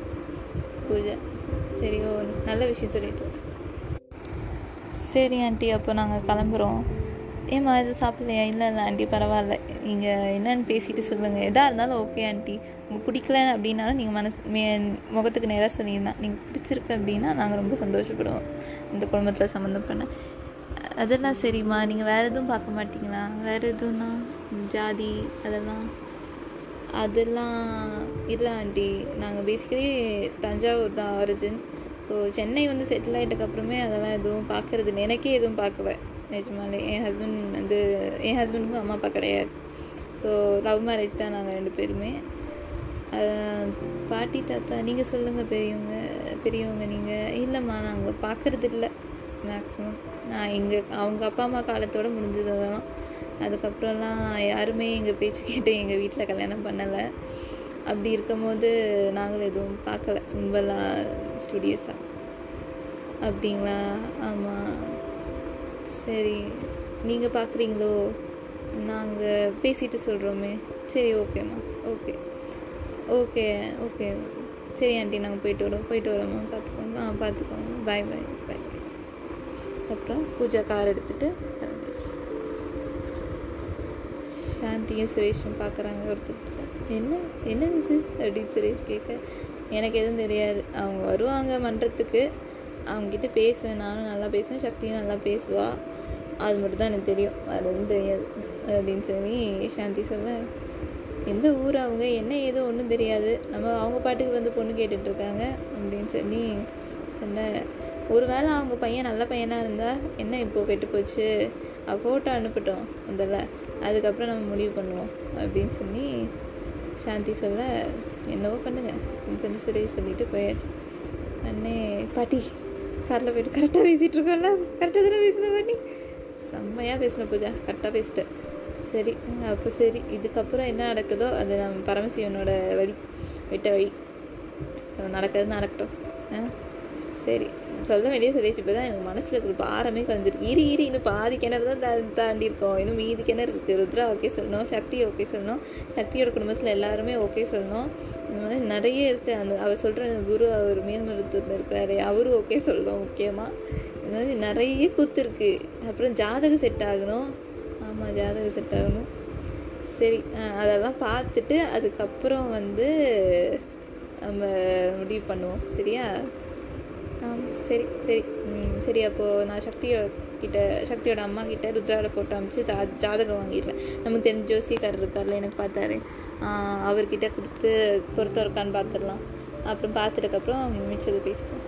பூஜை சரி ஓ நல்ல விஷயம் சொல்லிட்டு சரி ஆண்டி அப்போ நாங்கள் கிளம்புறோம். ஏம்மா இது சாப்பிட்லையா? இல்லை இல்லை ஆண்டி பரவாயில்ல. நீங்கள் என்னன்னு பேசிட்டு சொல்லுங்கள் எதாக இருந்தாலும் ஓகே ஆண்டி உங்களுக்கு பிடிக்கல அப்படின்னாலும் நீங்கள் மனசு மே முகத்துக்கு நேராக சொல்லியிருந்தான் நீங்கள் பிடிச்சிருக்கு அப்படின்னா நாங்கள் ரொம்ப சந்தோஷப்படுவோம். இந்த குடும்பத்தில் சம்மந்தம் பண்ண அதெல்லாம் சரிம்மா. நீங்கள் வேறு எதுவும் பார்க்க மாட்டிங்களா? வேறு எதுவும்னா ஜாதி அதெல்லாம். அதெல்லாம் இல்லை ஆண்டி. நாங்கள் பேசிக்கலி தஞ்சாவூர் தான் ஆரிஜின் ஸோ சென்னை வந்து செட்டில் ஆகிட்டக்கப்புறமே அதெல்லாம் எதுவும் பார்க்கறது இல்லை. எனக்கே எதுவும் பார்க்கல. நிஜமாலே. என் ஹஸ்பண்ட் வந்து என் ஹஸ்பண்டுக்கும் அம்மா அப்பா கிடையாது. ஸோ லவ் மேரேஜ் தான் நாங்கள் ரெண்டு பேருமே. பாட்டி தாத்தா நீங்கள் சொல்லுங்கள் பெரியவங்க பெரியவங்க நீங்கள் இல்லைம்மா நாங்கள் பார்க்குறது இல்லை. மேக்ஸிமம் நான் எங்கள் அவங்க அப்பா அம்மா காலத்தோட முடிஞ்சது தான் அதுக்கப்புறம்லாம் யாருமே எங்கள் பேச்சு கேட்டு எங்கள் வீட்டில் கல்யாணம் பண்ணலை. அப்படி இருக்கும்போது நாங்களும் எதுவும் பார்க்கல. ரொம்பலாம் ஸ்டுடியோஸாக அப்படிங்களா? ஆமாம் சரி. நீங்கள் பார்க்குறீங்களோ? நாங்கள் பேசிட்டு சொல்கிறோமே சரி ஓகேம்மா ஓகே ஓகே ஓகே சரி ஆண்டி நாங்கள் போயிட்டு வரோம். போயிட்டு வரோம்மா பார்த்துக்கோங்க. ஆ பார்த்துக்கோங்க. பாய் பாய் அப்புறம் பூஜா கார் எடுத்துகிட்டு கிளம்பிடுச்சு சாந்தியும் சுரேஷும் பார்க்குறாங்க ஒருத்தர். என்ன என்ன இது அப்படின்னு சுரேஷ் கேட்க எனக்கு எதுவும் தெரியாது. அவங்க வருவாங்க மன்றத்துக்கு. அவங்ககிட்ட பேசுவேன். நானும் நல்லா பேசுவேன். சக்தியும் நல்லா பேசுவாள் அது மட்டும் தான் எனக்கு தெரியும். வேறு எதுவும் தெரியாது. அப்படின்னு சொல்லி சாந்தி சொல்ல எந்த ஊர் அவங்க? என்ன ஏதோ ஒன்றும் தெரியாது. நம்ம அவங்க பாட்டுக்கு வந்து பொண்ணு கேட்டுட்ருக்காங்க அப்படின்னு சொல்லி சொன்னேன் ஒருவேளை அவங்க பையன் நல்ல பையனாக இருந்தால் என்ன இப்போது கெட்டு போச்சு ஃபோட்டோ அனுப்பட்டும் முதல்ல. அதுக்கப்புறம் நம்ம முடிவு பண்ணுவோம் அப்படின்னு சொல்லி சாந்தி சொல்ல என்னவோ பண்ணுங்க அப்படின்னு சொல்லி சுரேஷ் சொல்லிட்டு போயாச்சு. அண்ணே பாட்டி காரில் போய்ட்டு கரெக்டாக பேசிகிட்டு இருக்கோம்ல? கரெக்டாக தானே பேசின பாட்டி? செம்மையாக பேசின பூஜா கரெக்டாக பேசிட்டேன் சரி அப்போ சரி இதுக்கப்புறம் என்ன நடக்குதோ அது நம்ம பரமசிவனோட வழி விட்ட வழி. ஸோ நடக்கிறது நடக்கட்டும். ஆ? சரி. சொல்ல வேண்டிய சொல்லிச்சு இப்போ தான் எனக்கு மனசில் இருக்கிற பாரமே குறைஞ்சிருக்கு இரு இரு இன்னும் பாதி கிணறு தான் தா தாண்டி இருக்கோம் இன்னும் மீதி கிணறு இருக்குது ருத்ரா ஓகே சொல்லணும். சக்தி ஓகே சொல்லணும். சக்தியோட குடும்பத்தில் எல்லாருமே ஓகே சொல்லணும். இந்த மாதிரி நிறைய இருக்குது அந்த அவர் சொல்கிற குரு அவர் மேல்மருத்துவத்தில் இருக்கிறாரு அவரும் ஓகே சொல்லணும் முக்கியமாக இந்த மாதிரி நிறைய கூத்து இருக்குது அப்புறம் ஜாதகம் செட் ஆகணும். ஆமாம் ஜாதகம் செட் ஆகணும். சரி அதெல்லாம் பார்த்துட்டு அதுக்கப்புறம் வந்து நம்ம முடிவு பண்ணுவோம். சரியா? சரி சரி. சரி அப்போது நான் சக்தியோ கிட்ட சக்தியோட அம்மா கிட்ட ருத்ராவோட ஃபோட்டோ அமைச்சு ஜா ஜாதகம் வாங்கிடுறேன். நமக்கு தெரிஞ்ச ஜோசிக்காரர் இருக்கார்ல எனக்கு பார்த்தாரு. அவர்கிட்ட கொடுத்து பொறுத்த இருக்கான்னு பார்த்துடலாம். அப்புறம் பார்த்துட்டதுக்கப்புறம் மிச்சதை பேசிக்கலாம்.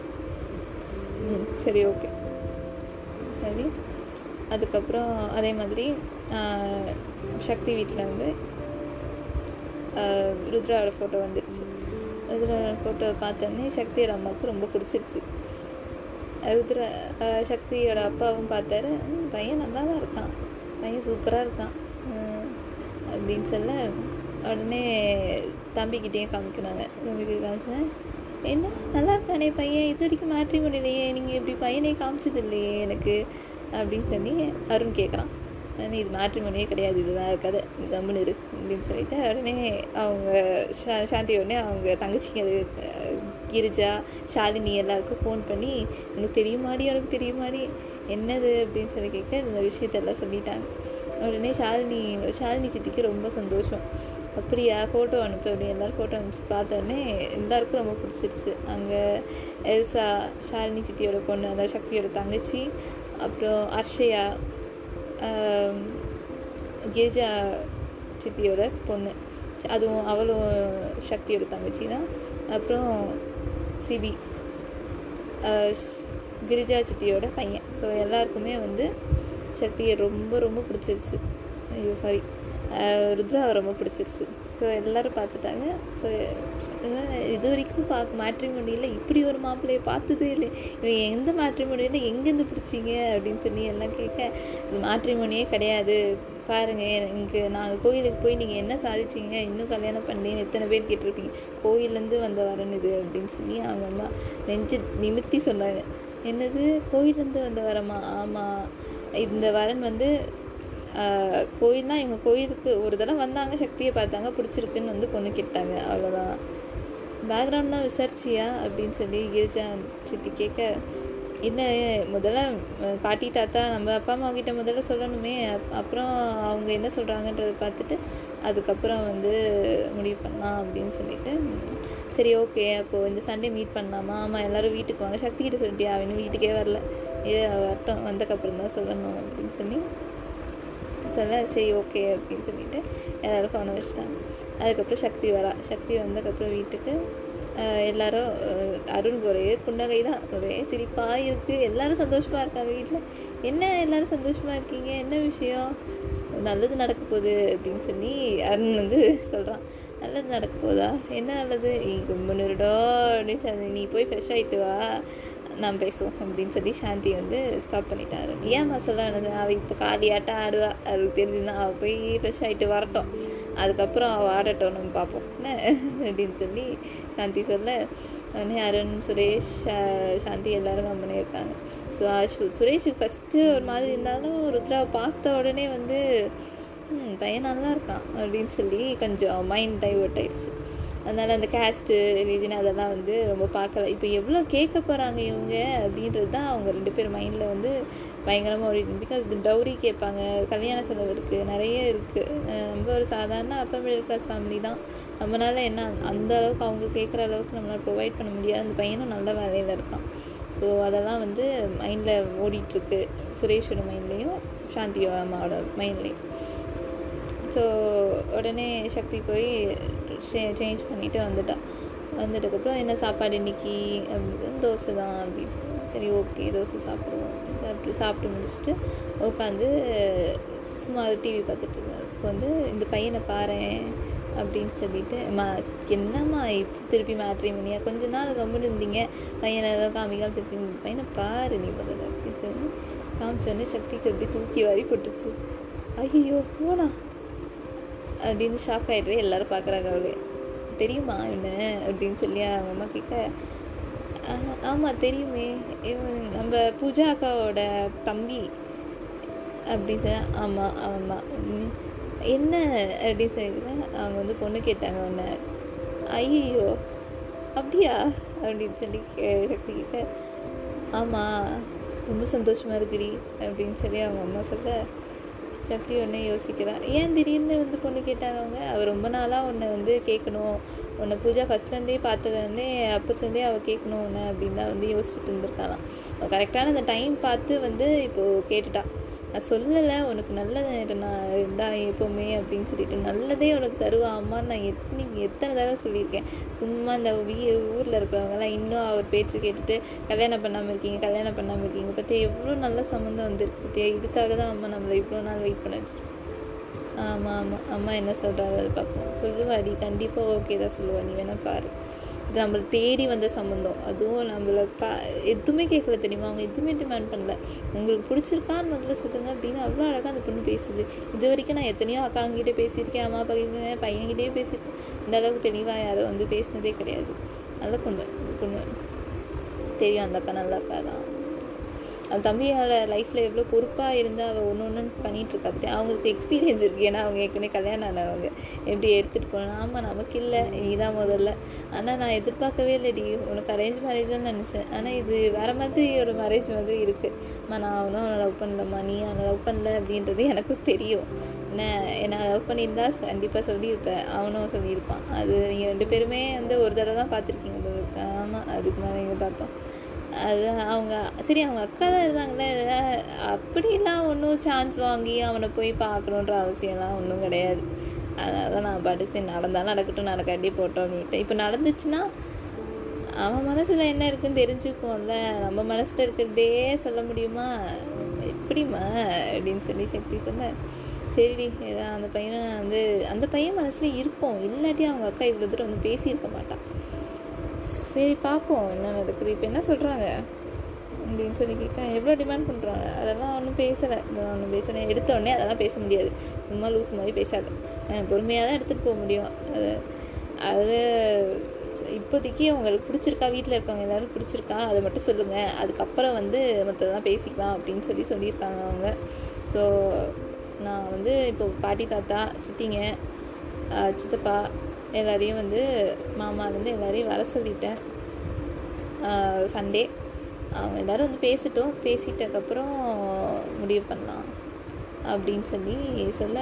ம் சரி ஓகே. சரி. அதுக்கப்புறம் அதே மாதிரி சக்தி வீட்டில் வந்து ருத்ராவோட ஃபோட்டோ வந்துருச்சு. ருத்ராவோட ஃபோட்டோவை பார்த்தோன்னே சக்தியோட அம்மாவுக்கு ரொம்ப பிடிச்சிருச்சு. ருத்ர சக்தியோட அப்பாவும் பார்த்தாரு. பையன் நல்லா தான் இருக்கான். பையன் சூப்பராக இருக்கான். அப்படின்னு சொல்ல உடனே தம்பிக்கிட்டே காமிச்சினாங்க தம்பிக்கிட்ட காமிச்சேன் என்ன? நல்லா இருக்கானே பையன்? இது வரைக்கும் மாற்றி முடியலையே நீங்கள் இப்படி பையனே காமிச்சது இல்லையே எனக்கு. அப்படின்னு சொல்லி அருண் கேட்குறான் உடனே இது மேட்ரிமோனியே கிடையாது. இதுதான் இருக்காது. தமிழ் கம்முன்னு இரு. அப்படின்னு சொல்லிட்டு உடனே அவங்க சா சாந்தி உடனே அவங்க தங்கச்சிங்க கிரிஜா ஷாலினி எல்லாருக்கும் ஃபோன் பண்ணி உனக்கு தெரியுமாடி உனக்கு தெரியுமாடி? என்னது? அப்படின்னு சொல்லி கேட்க இந்த விஷயத்தெல்லாம் சொல்லிட்டாங்க. உடனே ஷாலினி ஷாலினி சித்திக்கு ரொம்ப சந்தோஷம். அப்படியா ஃபோட்டோ அனுப்பு அப்படி எல்லோரும் ஃபோட்டோ அனுப்பிச்சு பார்த்தோன்னே எல்லாருக்கும் ரொம்ப பிடிச்சிருச்சு. அங்கே எல்சா ஷாலினி சித்தியோட பொண்ணு அதாவது சக்தியோட தங்கச்சி அப்புறம் அர்ஷயா கேஜா கிரிஜா சித்தியோட பொண்ணு. அதுவும் அவளும் சக்தியோட தங்கச்சி தான் அப்புறம் சிபி கிரிஜா சித்தியோட பையன். ஸோ எல்லாருக்குமே வந்து சக்தியை ரொம்ப ரொம்ப பிடிச்சிருச்சு. ஐயோ சாரி ருத்ராவை ரொம்ப பிடிச்சிருச்சு. ஸோ எல்லோரும் பார்த்துட்டாங்க. ஸோ இது வரைக்கும் பார்க்க மேட்ரிமோனியில் இப்படி ஒரு மாப்பிள்ளையை பார்த்ததே இல்லை. இவன் எந்த மேட்ரிமோனியில் எங்கேருந்து பிடிச்சிங்க அப்படின்னு சொல்லி எல்லாம் கேட்க மாற்றி மேட்ரிமோனியே கிடையாது. பாருங்கள் இங்கே நாங்கள் கோயிலுக்கு போய் நீங்கள் என்ன சாதிச்சிங்க இன்னும் கல்யாணம் பண்ணேன்னு எத்தனை பேர் கேட்டிருப்பீங்க. கோயிலேருந்து வந்த வரன் இது அப்படின்னு சொல்லி அவங்க அம்மா நெஞ்சு நிமித்தி சொன்னாங்க. என்னது? கோயிலேருந்து வந்த வரமா? ஆமாம் இந்த வரன் வந்து கோயில்னா இவங்க கோயிலுக்கு ஒரு தடவை வந்தாங்க சக்தியை பார்த்தாங்க பிடிச்சிருக்குன்னு வந்து பொண்ணு கேட்டாங்க அவ்வளோதான் பேக்ரவுண்ட்லாம் விசாரிச்சியா? அப்படின்னு சொல்லி கிரிஜா சித்தி கேட்க என்ன முதல்ல பாட்டி தாத்தா நம்ம அப்பா அம்மா கிட்ட முதல்ல சொல்லணுமே. அப்புறம் அவங்க என்ன சொல்கிறாங்கன்றதை பார்த்துட்டு அதுக்கப்புறம் வந்து முடிவு பண்ணலாம் அப்படின்னு சொல்லிட்டு சரி ஓகே. அப்போது இந்த சண்டே மீட் பண்ணலாமா? ஆமாம் எல்லோரும் வீட்டுக்கு வாங்க. சக்தி கிட்ட சொல்லிட்டியா? அவன் வீட்டுக்கே வரல. ஏ வரட்டும். வந்ததுக்கப்புறம் தான் சொல்லணும் அப்படின்னு சொல்லி சொல்ல சரி ஓகே அப்படின்னு சொல்லிட்டு எல்லோரும் ஃபோனை வச்சுட்டாங்க. அதுக்கப்புறம் சக்தி வரா. சக்தி வந்ததுக்கப்புறம் வீட்டுக்கு எல்லாரும் அருண் ஒரே புன்னகை தான் ஒரே சிரிப்பாக இருக்குது எல்லாரும் சந்தோஷமாக இருக்காங்க வீட்டில் என்ன எல்லாரும் சந்தோஷமாக இருக்கீங்க? என்ன விஷயம்? நல்லது நடக்க போகுது அப்படின்னு சொல்லி அருண் வந்து சொல்கிறான் நல்லது நடக்க போதா என்ன நல்லது? நீ கும்பிடுடோ அப்படின்னு சொல்லி நீ போய் ஃப்ரெஷ் ஆகிட்டு வா நான் பேசுவோம் அப்படின்னு சொல்லி சாந்தி வந்து ஸ்டாப் பண்ணிட்டாரு. ஏன் மசாலா வேணது அவள் இப்போ காலியாட்டம் ஆடுவா. அவளுக்கு தெரிஞ்சுதான் அவள் போய் ஃப்ரெஷ் ஆகிட்டு வரட்டும். அதுக்கப்புறம் அவள் ஆடட்டும் நம்ம பார்ப்போம். என்ன? அப்படின்னு சொல்லி சாந்தி சொல்ல உடனே அருண் சுரேஷ் சாந்தி எல்லோரும் கம்பெனி இருக்காங்க. ஸோ சு சுரேஷ் ஃபஸ்ட்டு ஒரு மாதிரி இருந்தாலும் ருத்ராவை பார்த்த உடனே வந்து பையன் நல்லா இருக்கான் அப்படின்னு சொல்லி கொஞ்சம் மைண்ட் டைவர்ட் ஆயிடுச்சு. அதனால் அந்த கேஸ்ட்டு ரிலீஜன் அதெல்லாம் வந்து ரொம்ப பார்க்கல. இப்போ எவ்வளோ கேட்க போகிறாங்க இவங்க அப்படின்றது தான் அவங்க ரெண்டு பேர் மைண்டில் வந்து பயங்கரமாக ஓடிட்டு பிகாஸ் இந்த டவுரி கேட்பாங்க கல்யாண செலவு இருக்குது நிறைய இருக்குது நம்ம ஒரு சாதாரண அப்பர் மிடில் கிளாஸ் ஃபேமிலி தான். நம்மளால என்ன அந்த அளவுக்கு அவங்க கேட்குற அளவுக்கு நம்மளால் ப்ரொவைட் பண்ண முடியாது. அந்த பையனும் நல்ல வேலையில் இருக்கான். ஸோ அதெல்லாம் வந்து மைண்டில் ஓடிட்டுருக்கு சுரேஷோட மைண்ட்லேயும் சாந்தி அம்மாவோட மைண்ட்லேயும் ஸோ உடனே சக்தி போய் சேஞ்ச் பண்ணிவிட்டு வந்துட்டான் வந்துட்டதுக்கப்புறம் என்ன சாப்பாடு இன்னைக்கு? அப்படின்னு தோசை தான் அப்படின்னு சொன்னேன். சரி ஓகே தோசை சாப்பிடுவோம். அப்படி சாப்பிட்டு சாப்பிட்டு முடிச்சுட்டு உட்காந்து சும்மா டிவி பார்த்துட்டு இருந்தேன் இப்போ வந்து இந்த பையனை பாரேன் அப்படின்னு சொல்லிட்டு மா என்னம்மா இப்போ திருப்பி மேட்ரிமோனியா கொஞ்ச நாள் கம்முன்னு இருந்தீங்க. பையனை ஏதாவது காமிக்காமல் திருப்பி பையனை பாரு நீ முதல்ல அப்படின்னு சொல்லி காமிச்சோடனே சக்திக்கு அப்படி தூக்கி வாரி போட்டுச்சு. ஐயோ ஓனா அப்படின்னு ஷாக் ஆகிட்டு எல்லாரும் பார்க்குறாங்க அவளே. தெரியுமா என்ன? அப்படின்னு சொல்லி அவங்க அம்மா கேட்க ஆமாம் தெரியுமே. இவன் நம்ம பூஜா அக்காவோட தம்பி. அப்படின்னு சார் ஆமாம் அவன் தான் என்ன அப்படின்னு சொல்லி அவங்க வந்து பொண்ணு கேட்டாங்க உன்னை. ஐயோ அப்படியா? அப்படின்னு சொல்லி சக்தி கேட்க ஆமாம் ரொம்ப சந்தோஷமாக இருக்குடி அப்படின்னு சொல்லி அவங்க அம்மா சொல்ல சக்தி உடனே யோசிக்கிறான். ஏன் திடீர்னு வந்து பொண்ணு கேட்டாங்க அவங்க? அவள் ரொம்ப நாளாக உன்னை வந்து கேட்கணும் உன்னை பூஜா ஃபஸ்ட்லேருந்தே பார்த்துக்கே அப்போத்துலேருந்தே அவள் கேட்கணும் உன்னை அப்படின்னு தான் வந்து யோசிச்சுட்டு இருந்திருக்காளாம். அவள் கரெக்டான அந்த டைம் பார்த்து வந்து இப்போது கேட்டுட்டான் நான் சொல்லலை உனக்கு நல்லது நான் இருந்தா எப்போவுமே அப்படின்னு சொல்லிட்டு நல்லதே உனக்கு தருவா. அம்மான்னு நான் எத்தனை எத்தனை தடவை சொல்லியிருக்கேன். சும்மா இந்த வீ ஊரில் இருக்கிறவங்கலாம் இன்னும் அவர் பேச்சு கேட்டுட்டு கல்யாணம் பண்ணாமல் இருக்கீங்க கல்யாணம் பண்ணாமல் இருக்கீங்க. பற்றி எவ்வளோ நல்ல சம்மந்தம் வந்திருக்கு பத்தியா? இதுக்காக தான் அம்மா நம்மளை இவ்வளோ நாள் வெயிட் பண்ண வச்சுட்டு ஆமாம் ஆமாம் அம்மா என்ன சொல்கிறாங்க அதை பார்ப்போம். சொல்லுவாடி கண்டிப்பாக ஓகே தான் சொல்லுவா. நீ வேணால் பாரு. இது நம்மளை தேடி வந்த சம்மந்தம் அதுவும் நம்மளை பா எதுவுமே கேட்கல தெரியுமா? அவங்க எதுவுமே டிமாண்ட் பண்ணல. உங்களுக்கு பிடிச்சிருக்கான்னு முதல்ல சொல்லுங்க அப்படின்னு அவ்வளோ அழகாக அந்த பொண்ணு பேசுது. இது வரைக்கும் நான் எத்தனையோ அக்காங்கிட்டே பேசியிருக்கேன் அம்மா அப்பா கிட்ட பையன்கிட்டே பேசியிருக்கேன். இந்த அளவுக்கு தெளிவாக யாரும் வந்து பேசினதே கிடையாது. நல்ல பொண்ணு பொண்ணு. தெரியும் அந்த அக்கா நல்ல அக்கா தான். அவன் தம்பியோட லைஃப்பில் எவ்வளோ பொறுப்பாக இருந்தால் அவள் ஒன்று ஒன்று பண்ணிகிட்டு இருக்கா. பற்றி அவங்களுக்கு எக்ஸ்பீரியன்ஸ் இருக்குது ஏன்னா அவங்க ஏற்கனவே கல்யாணம் ஆனவங்க. எப்படி எடுத்துகிட்டு போகணும் ஆமாம் நமக்கு இல்லை. நீ தான் முதல்ல. ஆனால் நான் எதிர்பார்க்கவே இல்லைடி உனக்கு அரேஞ்ச் மேரேஜ் தான் நினச்சேன். ஆனால் இது வேறு மாதிரி ஒரு மேரேஜ் மாதிரி இருக்குதுமா நான் அவனும் அவனை லவ் பண்ணலம்மா. நீ அவனை லவ் பண்ணல அப்படின்றது எனக்கும் தெரியும். என்ன என்னை லவ் பண்ணியிருந்தா கண்டிப்பாக சொல்லியிருப்பேன். அவனும் சொல்லியிருப்பான். அது நீங்கள் ரெண்டு பேருமே வந்து ஒரு தடவை தான் பார்த்துருக்கீங்க ஆமாம் அதுக்கு மேலே நீங்கள் பார்த்தோம். அது அவங்க சரி அவங்க அக்கா தான் இருந்தாங்களே அப்படிலாம் ஒன்றும் சான்ஸ் வாங்கி அவனை போய் பார்க்கணுன்ற அவசியம்லாம் ஒன்றும் கிடையாது. அதனால தான் நான் பாட்டுக்கு சரி நடந்தாலும் நடக்கட்டும் நடக்காட்டி போட்டோம் அப்படின்ட்டு இப்போ நடந்துச்சுன்னா அவன் மனசில் என்ன இருக்குன்னு தெரிஞ்சுக்குவோம்ல. நம்ம மனசில் இருக்கிறதே சொல்ல முடியுமா? எப்படிம்மா அப்படின்னு சொல்லி சக்தி சொன்ன சரிடி ஏதா அந்த பையனை வந்து அந்த பையன் மனசில் இருக்கும் இல்லாட்டி அவங்க அக்கா இவ்வளோ தூரம் வந்து பேசியிருக்க மாட்டான். சரி பார்ப்போம் என்ன நடக்குது? இப்போ என்ன சொல்கிறாங்க அப்படின்னு சொல்லி கேட்க எவ்வளோ டிமாண்ட் பண்ணுறாங்க அதெல்லாம் ஒன்றும் பேசலை. ஒன்றும் பேசலை. எடுத்த உடனே அதெல்லாம் பேச முடியாது. சும்மா லூஸ் மாதிரி பேசாது. பொறுமையாக தான் எடுத்துகிட்டு போக முடியும். அது அது இப்போதைக்கு அவங்களுக்கு பிடிச்சிருக்கா? வீட்டில் இருக்கவங்க எல்லோரும் பிடிச்சிருக்கா? அதை மட்டும் சொல்லுங்கள் அதுக்கப்புறம் வந்து மற்றதெல்லாம் பேசிக்கலாம் அப்படின்னு சொல்லி சொல்லியிருக்காங்க அவங்க. ஸோ நான் வந்து இப்போ பாட்டி தாத்தா சித்திங்க சித்தப்பா எல்லாரையும் வந்து மாமாலேருந்து எல்லாரையும் வர சொல்லிட்டேன். சண்டே அவங்க எல்லோரும் வந்து பேசிட்டோம். பேசிட்டதுக்கப்புறம் முடிவு பண்ணலாம் அப்படின்னு சொல்லி சொல்ல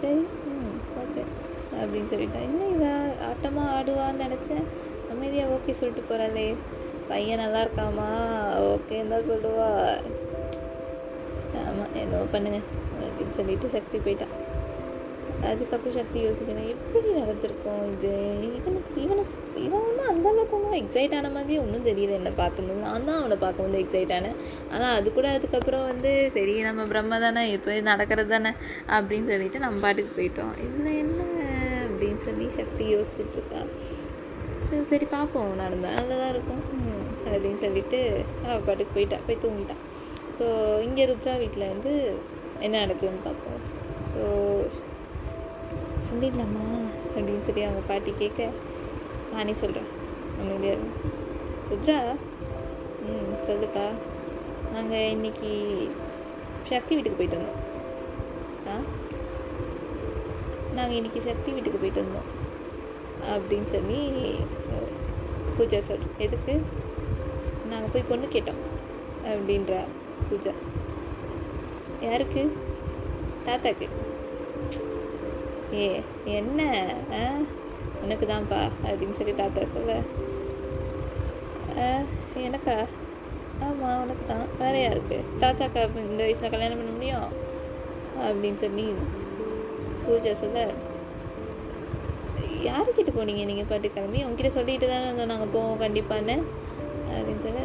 சரி ம் ஓகே அப்படின்னு சொல்லிட்டேன். என்ன இவ ஆட்டமாக ஆடுவான்னு நினச்சேன். அமைதியாக ஓகே சொல்லிட்டு போகிறாளே பையன் நல்லா இருக்காமா? ஓகேன்னு தான் சொல்லுவா. ஆமாம் என்னவோ பண்ணுங்க அப்படின்னு சொல்லிட்டு சக்தி போயிட்டான் அதுக்கப்புறம் சக்தி யோசிக்கிறேன் எப்படி நடந்திருக்கும் இது? இவனுக்கு இவனுக்கு இவன் ஒன்றும் அந்தளவுக்கு ஒன்றும் எக்ஸைட் ஆன மாதிரி ஒன்றும் தெரியல என்னை பார்க்கும்போது. நான் தான் அவனை பார்க்கும்போது எக்ஸைட் ஆனேன். ஆனால் அது கூட அதுக்கப்புறம் வந்து சரி நம்ம பிரம்ம தானே இப்போ நடக்கிறது தானே அப்படின்னு சொல்லிட்டு நம்ம பாட்டுக்கு போயிட்டோம். இதில் என்ன அப்படின்னு சொல்லி சக்தி யோசிச்சுட்ருக்கா சரி சரி பார்ப்போம் நடந்தால் நல்லதாக இருக்கும். அப்படின்னு சொல்லிட்டு அவள் பாட்டுக்கு போயிட்டா. போய் தூங்கிட்டான் ஸோ இங்கே ருத்ரா வீட்டில் வந்து என்ன நடக்குதுன்னு பார்ப்போம். ஸோ சொல்லிடலாமா? அப்படின்னு சொல்லி அவங்க பாட்டி கேட்க நானே சொல்கிறேன் அமைதியாக ருத்ரா ம் சொல்லுக்கா. நாங்கள் இன்னைக்கு சக்தி வீட்டுக்கு போயிட்டு வந்தோம். ஆ? நாங்கள் இன்றைக்கி சக்தி வீட்டுக்கு போயிட்டு வந்தோம். அப்படின்னு சொல்லி பூஜா சொல் எதுக்கு? நாங்கள் போய் பொண்ணு கேட்டோம். அப்படின்றா பூஜா. யாருக்கு? தாத்தாக்கு. ஏ என்ன? ஆ உனக்கு தான்ப்பா அப்படின்னு சொல்லி தாத்தா சொல்ல. "ஆ, எனக்கா? ஆமாம் உனக்கு தான் வேற யாருக்கு? தாத்தாக்கா இந்த வயசில் கல்யாணம் பண்ண முடியும்? அப்படின்னு சொல்லி பூஜா சொல்ல யாருக்கிட்ட போனீங்க? நீங்கள் பாட்டு கிளம்பி உங்ககிட்ட சொல்லிட்டு தானே இருந்தோம் நாங்கள் போவோம் கண்டிப்பான்னு. அப்படின்னு சொல்ல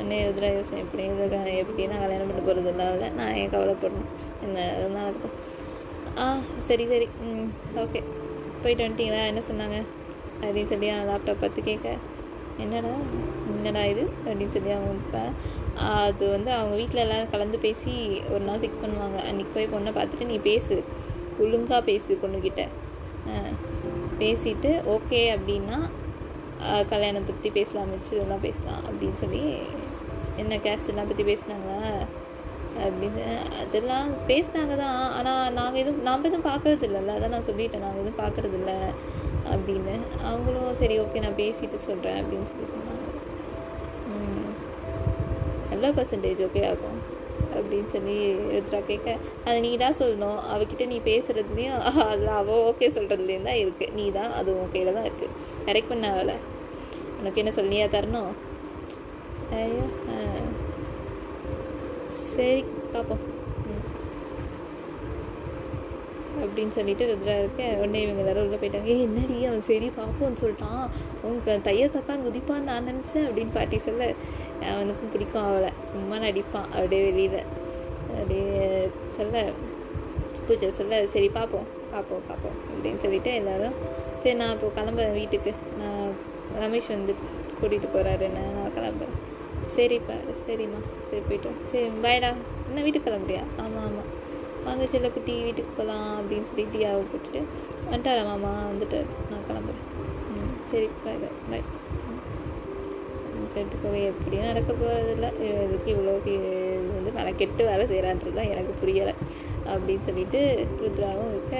அண்ணே ருத்ரா யோசனை? எப்படி எப்படி நான் கல்யாணம் பண்ண போகிறது இல்லை நான் ஏன் கவலைப்படணும்? என்ன நடக்கும் ஆ சரி சரி. ம் ஓகே. போயிட்டு வந்துட்டீங்களா? என்ன சொன்னாங்க? அப்படின்னு சொல்லி லேப்டாப் பார்த்து கேட்க என்னடா? என்னடா இது? அப்படின்னு சொல்லி அவங்க இப்போ அது வந்து அவங்க வீட்டில் எல்லாம் கலந்து பேசி ஒரு நாள் ஃபிக்ஸ் பண்ணுவாங்க. அன்றைக்கி போய் பொண்ணை பார்த்துட்டு நீ பேசு. ஒழுங்காக பேசு பொண்ணுக்கிட்ட பேசிட்டு ஓகே அப்படின்னா கல்யாணத்தை பற்றி பேசலாம் மிச்சு இதெல்லாம் பேசலாம். அப்படின்னு சொல்லி என்ன கேஸ்ட் எல்லாம் பற்றி பேசினாங்களா? அப்படின்னு அதெல்லாம் பேசினாங்க தான். ஆனால் நாங்கள் எதுவும் நாம் எதுவும் பார்க்கறது இல்லைல்ல அதான் நான் சொல்லிட்டேன். நாங்கள் எதுவும் பார்க்கறது இல்லை அப்படின்னு. அவங்களும் சரி ஓகே நான் பேசிட்டு சொல்கிறேன் அப்படின்னு சொல்லி சொன்னாங்க. ம். எவ்வளோ பர்சன்டேஜ் ஓகே ஆகும்? அப்படின்னு சொல்லி ருத்ரா கேட்க அது நீ தான் சொல்லணும். அவகிட்ட நீ பேசுகிறதுலையும் அது அவள் ஓகே சொல்கிறதுலேயும் தான் இருக்குது நீ தான் அது ஓகேல தான் இருக்குது கரெக்ட் பண்ண அவளை உனக்கு என்ன சொல்லியா தரணும்? ஐயோ. சரி பார்ப்போம் ம். அப்படின்னு சொல்லிட்டு ருத்ரா இருக்க உடனே இவங்க எல்லாரும் உள்ளே போயிட்டாங்க. ஏ என்னடி? அவன் சரி பார்ப்போம்னு சொல்லிட்டான். உங்க தைய தப்பான்னு குதிப்பான்னு நான் நினச்சேன் அப்படின்னு பாட்டி சொல்ல. அவனுக்கும் பிடிக்கும் அவளை. சும்மா நடிப்பான். அப்படியே வெளியில் அப்படியே சொல்ல பூஜை சொல்ல சரி பார்ப்போம் பார்ப்போம் பார்ப்போம் அப்படின்னு சொல்லிட்டு எல்லாரும் சரி நான் இப்போ கிளம்புறேன் வீட்டுக்கு. நான் ரமேஷ் வந்து கூட்டிகிட்டு போகிறாரு என்ன நான் கிளம்புறேன். சரிப்பா சரிம்மா. சரி போயிட்டு சரி பாய்டா என்ன வீட்டுக்கு கிளம்புறியா? ஆமாம் ஆமாம் வாங்க செல்லக்குட்டி வீட்டுக்கு போகலாம் அப்படின்னு சொல்லி தியாவை போட்டுட்டு வந்துட்டாரா மாமா? வந்துட்டார். நான் கிளம்புறேன். ம் சரி பாய் பாய் பாய் சொல்லிட்டு போக எப்படியும் நடக்க போகிறதில்ல இதுக்கு இவ்வளோ இது வந்து மெனக்கெட்டு வேலை செய்கிறான்றது தான் எனக்கு புரியலை அப்படின்னு சொல்லிட்டு ருத்ராவும் இருக்க.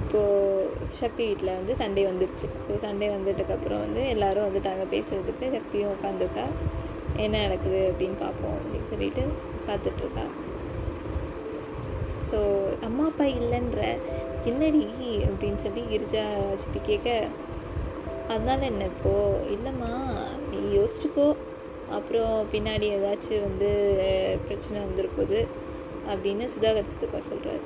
இப்போது சக்தி வீட்டில் வந்து சண்டே வந்துருச்சு. ஸோ சண்டே வந்ததுக்கப்புறம் வந்து எல்லோரும் வந்துட்டாங்க. பேசுகிறதுக்கு சக்தியும் உட்காந்துருக்கா. என்ன நடக்குது அப்படின்னு பார்ப்போம் அப்படின்னு சொல்லிட்டு பார்த்துட்ருக்கா. ஸோ அம்மா அப்பா இல்லைன்ற என்னடி அப்படின்னு சொல்லி கிரிஜா சித்தி கேட்க அதனால என்ன இப்போ? இல்லைம்மா நீ யோசிச்சுக்கோ. அப்புறம் பின்னாடி ஏதாச்சும் வந்து பிரச்சனை வந்துருப்போகுது அப்படின்னு சுதாகர் சித்தப்பா சொல்கிறார்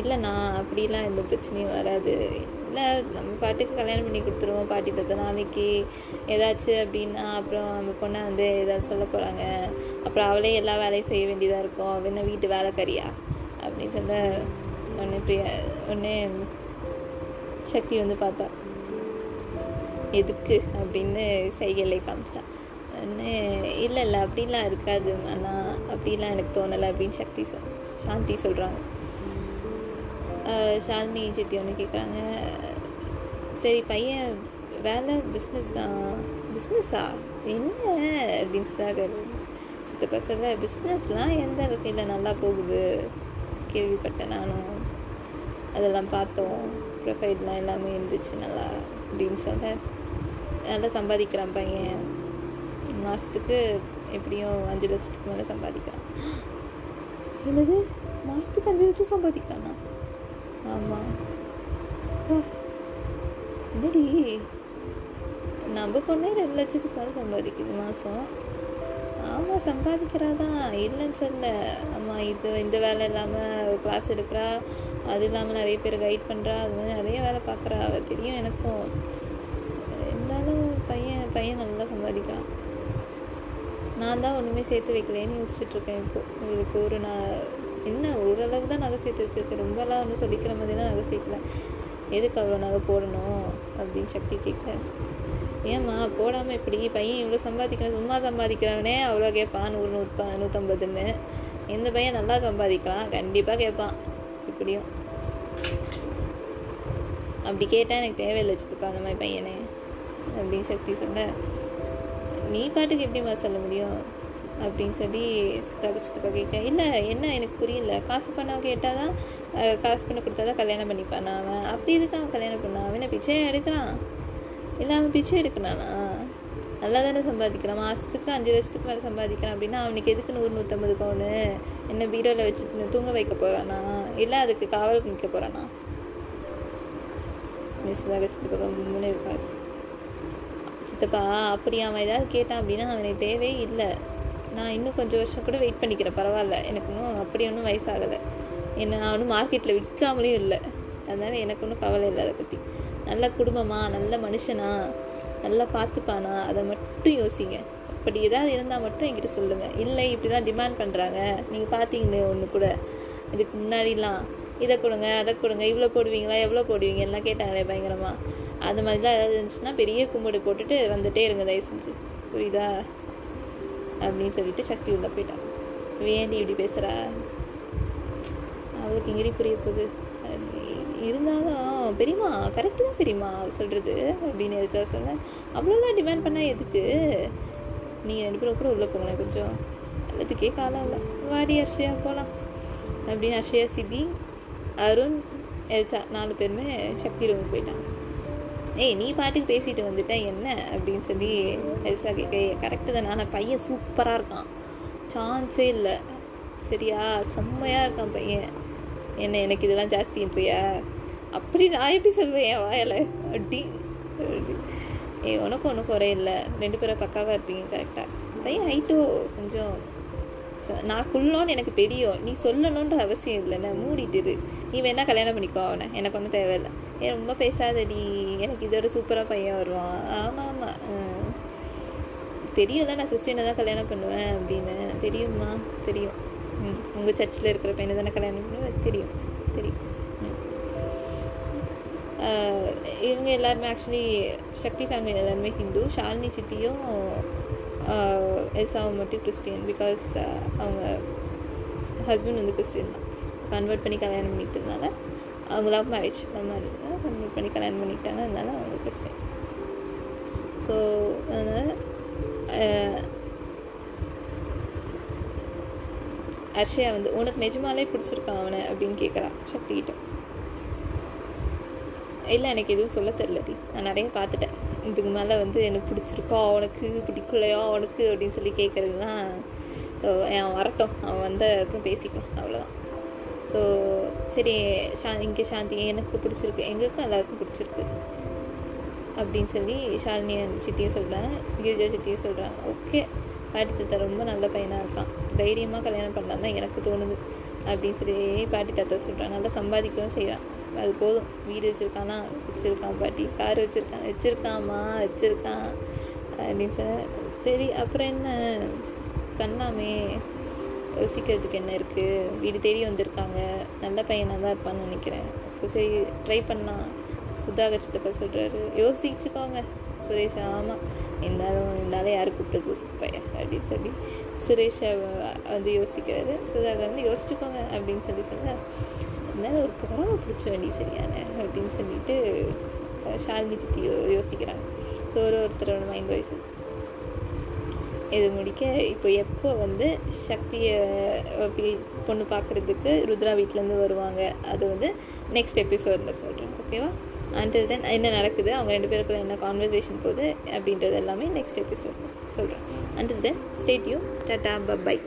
இல்லைண்ணா அப்படிலாம் எந்த பிரச்சனையும் வராது. இல்லை நம்ம பாட்டுக்கு கல்யாணம் பண்ணி கொடுத்துருவோம் பாட்டி பத்த நாளைக்கு ஏதாச்சும் அப்படின்னா அப்புறம் நம்ம பொண்ணை வந்து ஏதாவது சொல்ல போகிறாங்க அப்புறம் அவளே எல்லா வேலையும் செய்ய வேண்டியதாக இருக்கும். என்ன வீட்டு வேலைக்காரியா? அப்படின்னு சொல்ல உடனே பிரியா உடனே சக்தி வந்து பார்த்தா எதுக்கு? அப்படின்னு சைகையிலே காமிச்சிட்டா. உடனே இல்லை இல்லை அப்படிலாம் இருக்காது ஆனால் அப்படிலாம் எனக்கு தோணலை அப்படின்னு சக்தி சொல் சாந்தி சொல்கிறாங்க ஷாலினி சித்தி ஒன்று கேட்குறாங்க சரி பையன் வேலை பிஸ்னஸ் தான். பிஸ்னஸா என்ன அப்படின்னு சுதாகர் சித்தப்பா சொல்ல பிஸ்னஸ்லாம் எந்த அளவுக்கு இல்லை நல்லா போகுது? கேள்விப்பட்டேன் நானும். அதெல்லாம் பார்த்தோம். ப்ரொஃபைல்லாம் எல்லாமே இருந்துச்சு நல்லா அப்படின்னு சொல்ல நல்லா சம்பாதிக்கிறான் பையன். மாதத்துக்கு எப்படியும் அஞ்சு லட்சத்துக்கு மேலே சம்பாதிக்கிறான். (gasps) என்னது? மாதத்துக்கு அஞ்சு லட்சம் சம்பாதிக்கிறானா? ஆமாம் என்னடி? நம்ம பொண்ணே ரெண்டு லட்சத்துக்கு மேலே சம்பாதிக்குது மாதம் ஆமாம் சம்பாதிக்கிறாதான் இல்லைன்னு சொல்ல. ஆமாம் இது இந்த வேலை இல்லாமல் கிளாஸ் எடுக்கிறா. அது இல்லாமல் நிறைய பேர் கைட் பண்ணுறா அது மாதிரி நிறைய வேலை பார்க்குறா. அவள் தெரியும் எனக்கும். இருந்தாலும் பையன் பையன் நல்லா சம்பாதிக்கிறான். நான் தான் ஒன்றுமே சேர்த்து வைக்கலேன்னு யோசிச்சுட்ருக்கேன் இப்போது இதுக்கு ஒரு நான் என்ன ஓரளவு தான் நகை சேர்த்து வச்சுருக்கு. ரொம்பலாம் ஒன்றும் சொல்லிக்கிற மாதிரிலாம் நகை சேர்க்கல. எதுக்கு அவ்வளோ நகை போடணும் அப்படின்னு சக்தி கேட்க ஏம்மா போடாமல் எப்படி பையன் இவ்வளோ சம்பாதிக்கிறான். சும்மா சம்பாதிக்கிறானே? அவ்வளோ கேட்பான். நூறு நூற்பா நூற்றம்பதுன்னு இந்த பையன் நல்லா சம்பாதிக்கிறான். கண்டிப்பாக கேட்பான். இப்படியும். அப்படி கேட்டால் எனக்கு தேவையில்லை சித்தப்பா அந்த மாதிரி பையனே. அப்படின்னு சக்தி சொல்ல நீ பாட்டுக்கு எப்படிம்மா சொல்ல முடியும்? அப்படின்னு சொல்லி சித்தாக்க சித்தப்பா கேட்க இல்லை என்ன? எனக்கு புரியல. காசு பண்ண கேட்டால் தான் காசு பண்ண கொடுத்தா தான் கல்யாணம் பண்ணிப்பான் அவன்? அப்படி இதுக்கு அவன் கல்யாணம் பண்ணான் அவன் என்ன பிச்சையா எடுக்கிறான்? இல்லை அவன் பிச்சை எடுக்கிறானா? நல்லா தானே சம்பாதிக்கிறான். மாதத்துக்கு அஞ்சு லட்சத்துக்கு மேலே சம்பாதிக்கிறான் அப்படின்னா அவனுக்கு எதுக்கு நூறு நூற்றம்பது பவுனு? என்ன பீரோவில் வச்சு தூங்க வைக்க போகிறானா இல்லை அதுக்கு காவல் நிற்க போகிறானா சித்தாக்க சித்தப்பா முன்னே இருக்காது சித்தப்பா அப்படி அவன் ஏதாவது கேட்டான் அப்படின்னா அவனுக்கு தேவையே இல்லை. நான் இன்னும் கொஞ்சம் வருஷம் கூட வெயிட் பண்ணிக்கிறேன். பரவாயில்ல. எனக்கு இன்னும் அப்படி ஒன்றும் வயசாகலை. என்ன நான் ஒன்றும் மார்க்கெட்டில் விற்காமலையும் இல்லை. அதனால் எனக்கு ஒன்றும் கவலை இல்லை அதை பற்றி நல்ல குடும்பமா நல்ல மனுஷனா நல்லா பார்த்துப்பானா அதை மட்டும் யோசிங்க. அப்படி ஏதாவது இருந்தால் மட்டும் என்கிட்ட சொல்லுங்கள் இல்லை இப்படி தான் டிமாண்ட் பண்ணுறாங்க நீங்கள் பார்த்தீங்களே ஒன்று கூட. இதுக்கு முன்னாடிலாம் இதை கொடுங்க அதை கொடுங்க இவ்வளோ போடுவீங்களா எவ்வளோ போடுவீங்க எல்லாம் கேட்டாங்களே பயங்கரமாக அது மாதிரிலாம் ஏதாவது இருந்துச்சுன்னா பெரிய கும்பிடு போட்டுட்டு வந்துகிட்டே இருங்க தயவு செஞ்சு. புரியுதா? அப்படின்னு சொல்லிட்டு சக்தி உள்ள போயிட்டான். வேண்டி இப்படி பேசுகிறா அவளுக்கு எங்கடி புரிய போகுது? இருந்தாலும் பெரியமா கரெக்டு தான் பெரியமா சொல்கிறது அப்படின்னு எரிச்சா சொல்ல அவ்வளோலாம் டிமாண்ட் பண்ணால் எதுக்கு? நீங்கள் ரெண்டு பேரும் கூட உள்ளே போங்களேன் கொஞ்சம். அதுக்கே காலம் இல்லை. வாடி அர்ஷயா போகலாம் அப்படின்னு அர்ஷயா சிபி அருண் எல்சா நாலு பேருமே சக்தி ரூமுக்கு போயிட்டாங்க. ஏய் நீ பாட்டுக்கு பேசிட்டு வந்துட்ட என்ன? அப்படின்னு சொல்லி எல்சா கேட்க கரெக்டு தான். பையன் சூப்பராக இருக்கான். சான்ஸே இல்லை. சரியா? செம்மையாக இருக்கான் பையன். என்ன எனக்கு இதெல்லாம் ஜாஸ்தின்றியா அப்படி நான் எப்படி சொல்வேன்? என் வாயில். அப்படி ஏ உனக்கும் ஒன்றும் குறை இல்லை. ரெண்டு பேரும் பக்காவாக இருப்பீங்க கரெக்டாக பையன் ஹைட்டோ கொஞ்சம். நான் குள்ளோன்னு எனக்கு தெரியும். நீ சொல்லணுன்ற அவசியம் இல்லை. மூடிட்டுரு நீ வேணால் கல்யாணம் பண்ணிக்கோ அவனை. எனக்கு ஒன்றும் தேவையில்லை. ஏன் ரொம்ப பேசாதடி. எனக்கு இதோட சூப்பராக பையன் வருவான். ஆமாம் ஆமாம் தெரியும்ல நான் கிறிஸ்டினை தான் கல்யாணம் பண்ணுவேன் அப்படின்னு. தெரியுமா தெரியும். ம் உங்கள் சர்ச்சில் இருக்கிற பையனை தானே கல்யாணம் பண்ணுவேன். தெரியும் தெரியும். இவங்க எல்லாருமே ஆக்சுவலி சக்தி ஃபேமிலி எல்லாருமே ஹிந்து. ஷாலினி சித்தியும் எல்சாவும் மட்டும் கிறிஸ்டியன் பிகாஸ் அவங்க ஹஸ்பண்ட் வந்து கிறிஸ்டியன் தான். கன்வெர்ட் பண்ணி கல்யாணம் பண்ணிட்டதுனால அவங்க love marriage love marriage convert பண்ணி கல்யாணம் பண்ணிட்டாங்க. அதனால அவங்க கிறிஸ்டின். ஸோ அதனால் அர்ஷயா வந்து உனக்கு நிஜமாலே பிடிச்சிருக்கான் அவனை? அப்படின்னு கேட்குறா சக்திகிட்ட. இல்லை எனக்கு எதுவும் சொல்ல தெரிலடி நான் நிறைய பார்த்துட்டேன். இதுக்கு மேலே வந்து எனக்கு பிடிச்சிருக்கோ? அவனுக்கு பிடிக்கலையோ? அவனுக்கு? அப்படின்னு சொல்லி கேட்குறதுலாம் ஸோ அவன் வரட்டும். அவன் வந்து அப்புறம் பேசிக்கலாம். அவ்வளோதான் ஸோ சரி சா இங்கே சாந்தி எனக்கு பிடிச்சிருக்கு. எங்களுக்கும் எல்லாருக்கும் பிடிச்சிருக்கு. அப்படின்னு சொல்லி ஷாலினி சித்தியும் சொல்கிறாங்க கிரிஜா சித்தியை சொல்கிறாங்க ஓகே பாட்டி தாத்தா ரொம்ப நல்ல பையனாக இருக்கான். தைரியமாக கல்யாணம் பண்ணலாம் தான் எனக்கு தோணுது. அப்படின்னு சொல்லி பாட்டி தாத்தா சொல்கிறாங்க நல்லா சம்பாதிக்கவும் செய்கிறான் அது போதும். வீடு வச்சுருக்கானா? வச்சுருக்கான் பாட்டி. கார் வச்சுருக்கான். வச்சுருக்காமா வச்சுருக்கான். அப்படின்னு சொன்ன சரி அப்புறம் என்ன? பண்ணலாமே யோசிக்கிறதுக்கு என்ன இருக்குது வீடு தேடி வந்திருக்காங்க. நல்ல பையனாக தான் இருப்பான்னு நினைக்கிறேன். அப்போ சரி ட்ரை பண்ணலாம். சுதாகர் சித்தப்பா சொல்கிறாரு யோசிச்சுக்கோங்க. சுரேஷ் ஆமாம் இருந்தாலும் இருந்தாலும் யார் கூப்பிட்டது? சுப்பைய அப்படின்னு சொல்லி சுரேஷை வந்து யோசிக்கிறாரு. சுதாகர் வந்து யோசிச்சுக்கோங்க அப்படின்னு சொல்லி சொன்னால் இருந்தாலும் ஒரு புறவை பிடிச்ச வேண்டி சரியான அப்படின்னு சொல்லிட்டு ஷால்மி சித்தி யோசிக்கிறாங்க. ஸோ ஒரு ஒருத்தரோட மைண்ட் வாய்ஸ் இது முடிக்க இப்போ எப்போ வந்து சக்தியை பொண்ணு பார்க்குறதுக்கு ருத்ரா வீட்டிலேருந்து வருவாங்க அது வந்து நெக்ஸ்ட் எபிசோடில் சொல்கிறேன் ஓகேவா அண்டில் தென் என்ன நடக்குது அவங்க ரெண்டு பேருக்குள்ள என்ன கான்வர்சேஷன் போகுது அப்படின்றது எல்லாமே நெக்ஸ்ட் எபிசோட் சொல்கிறேன் until then stay tuned tata bye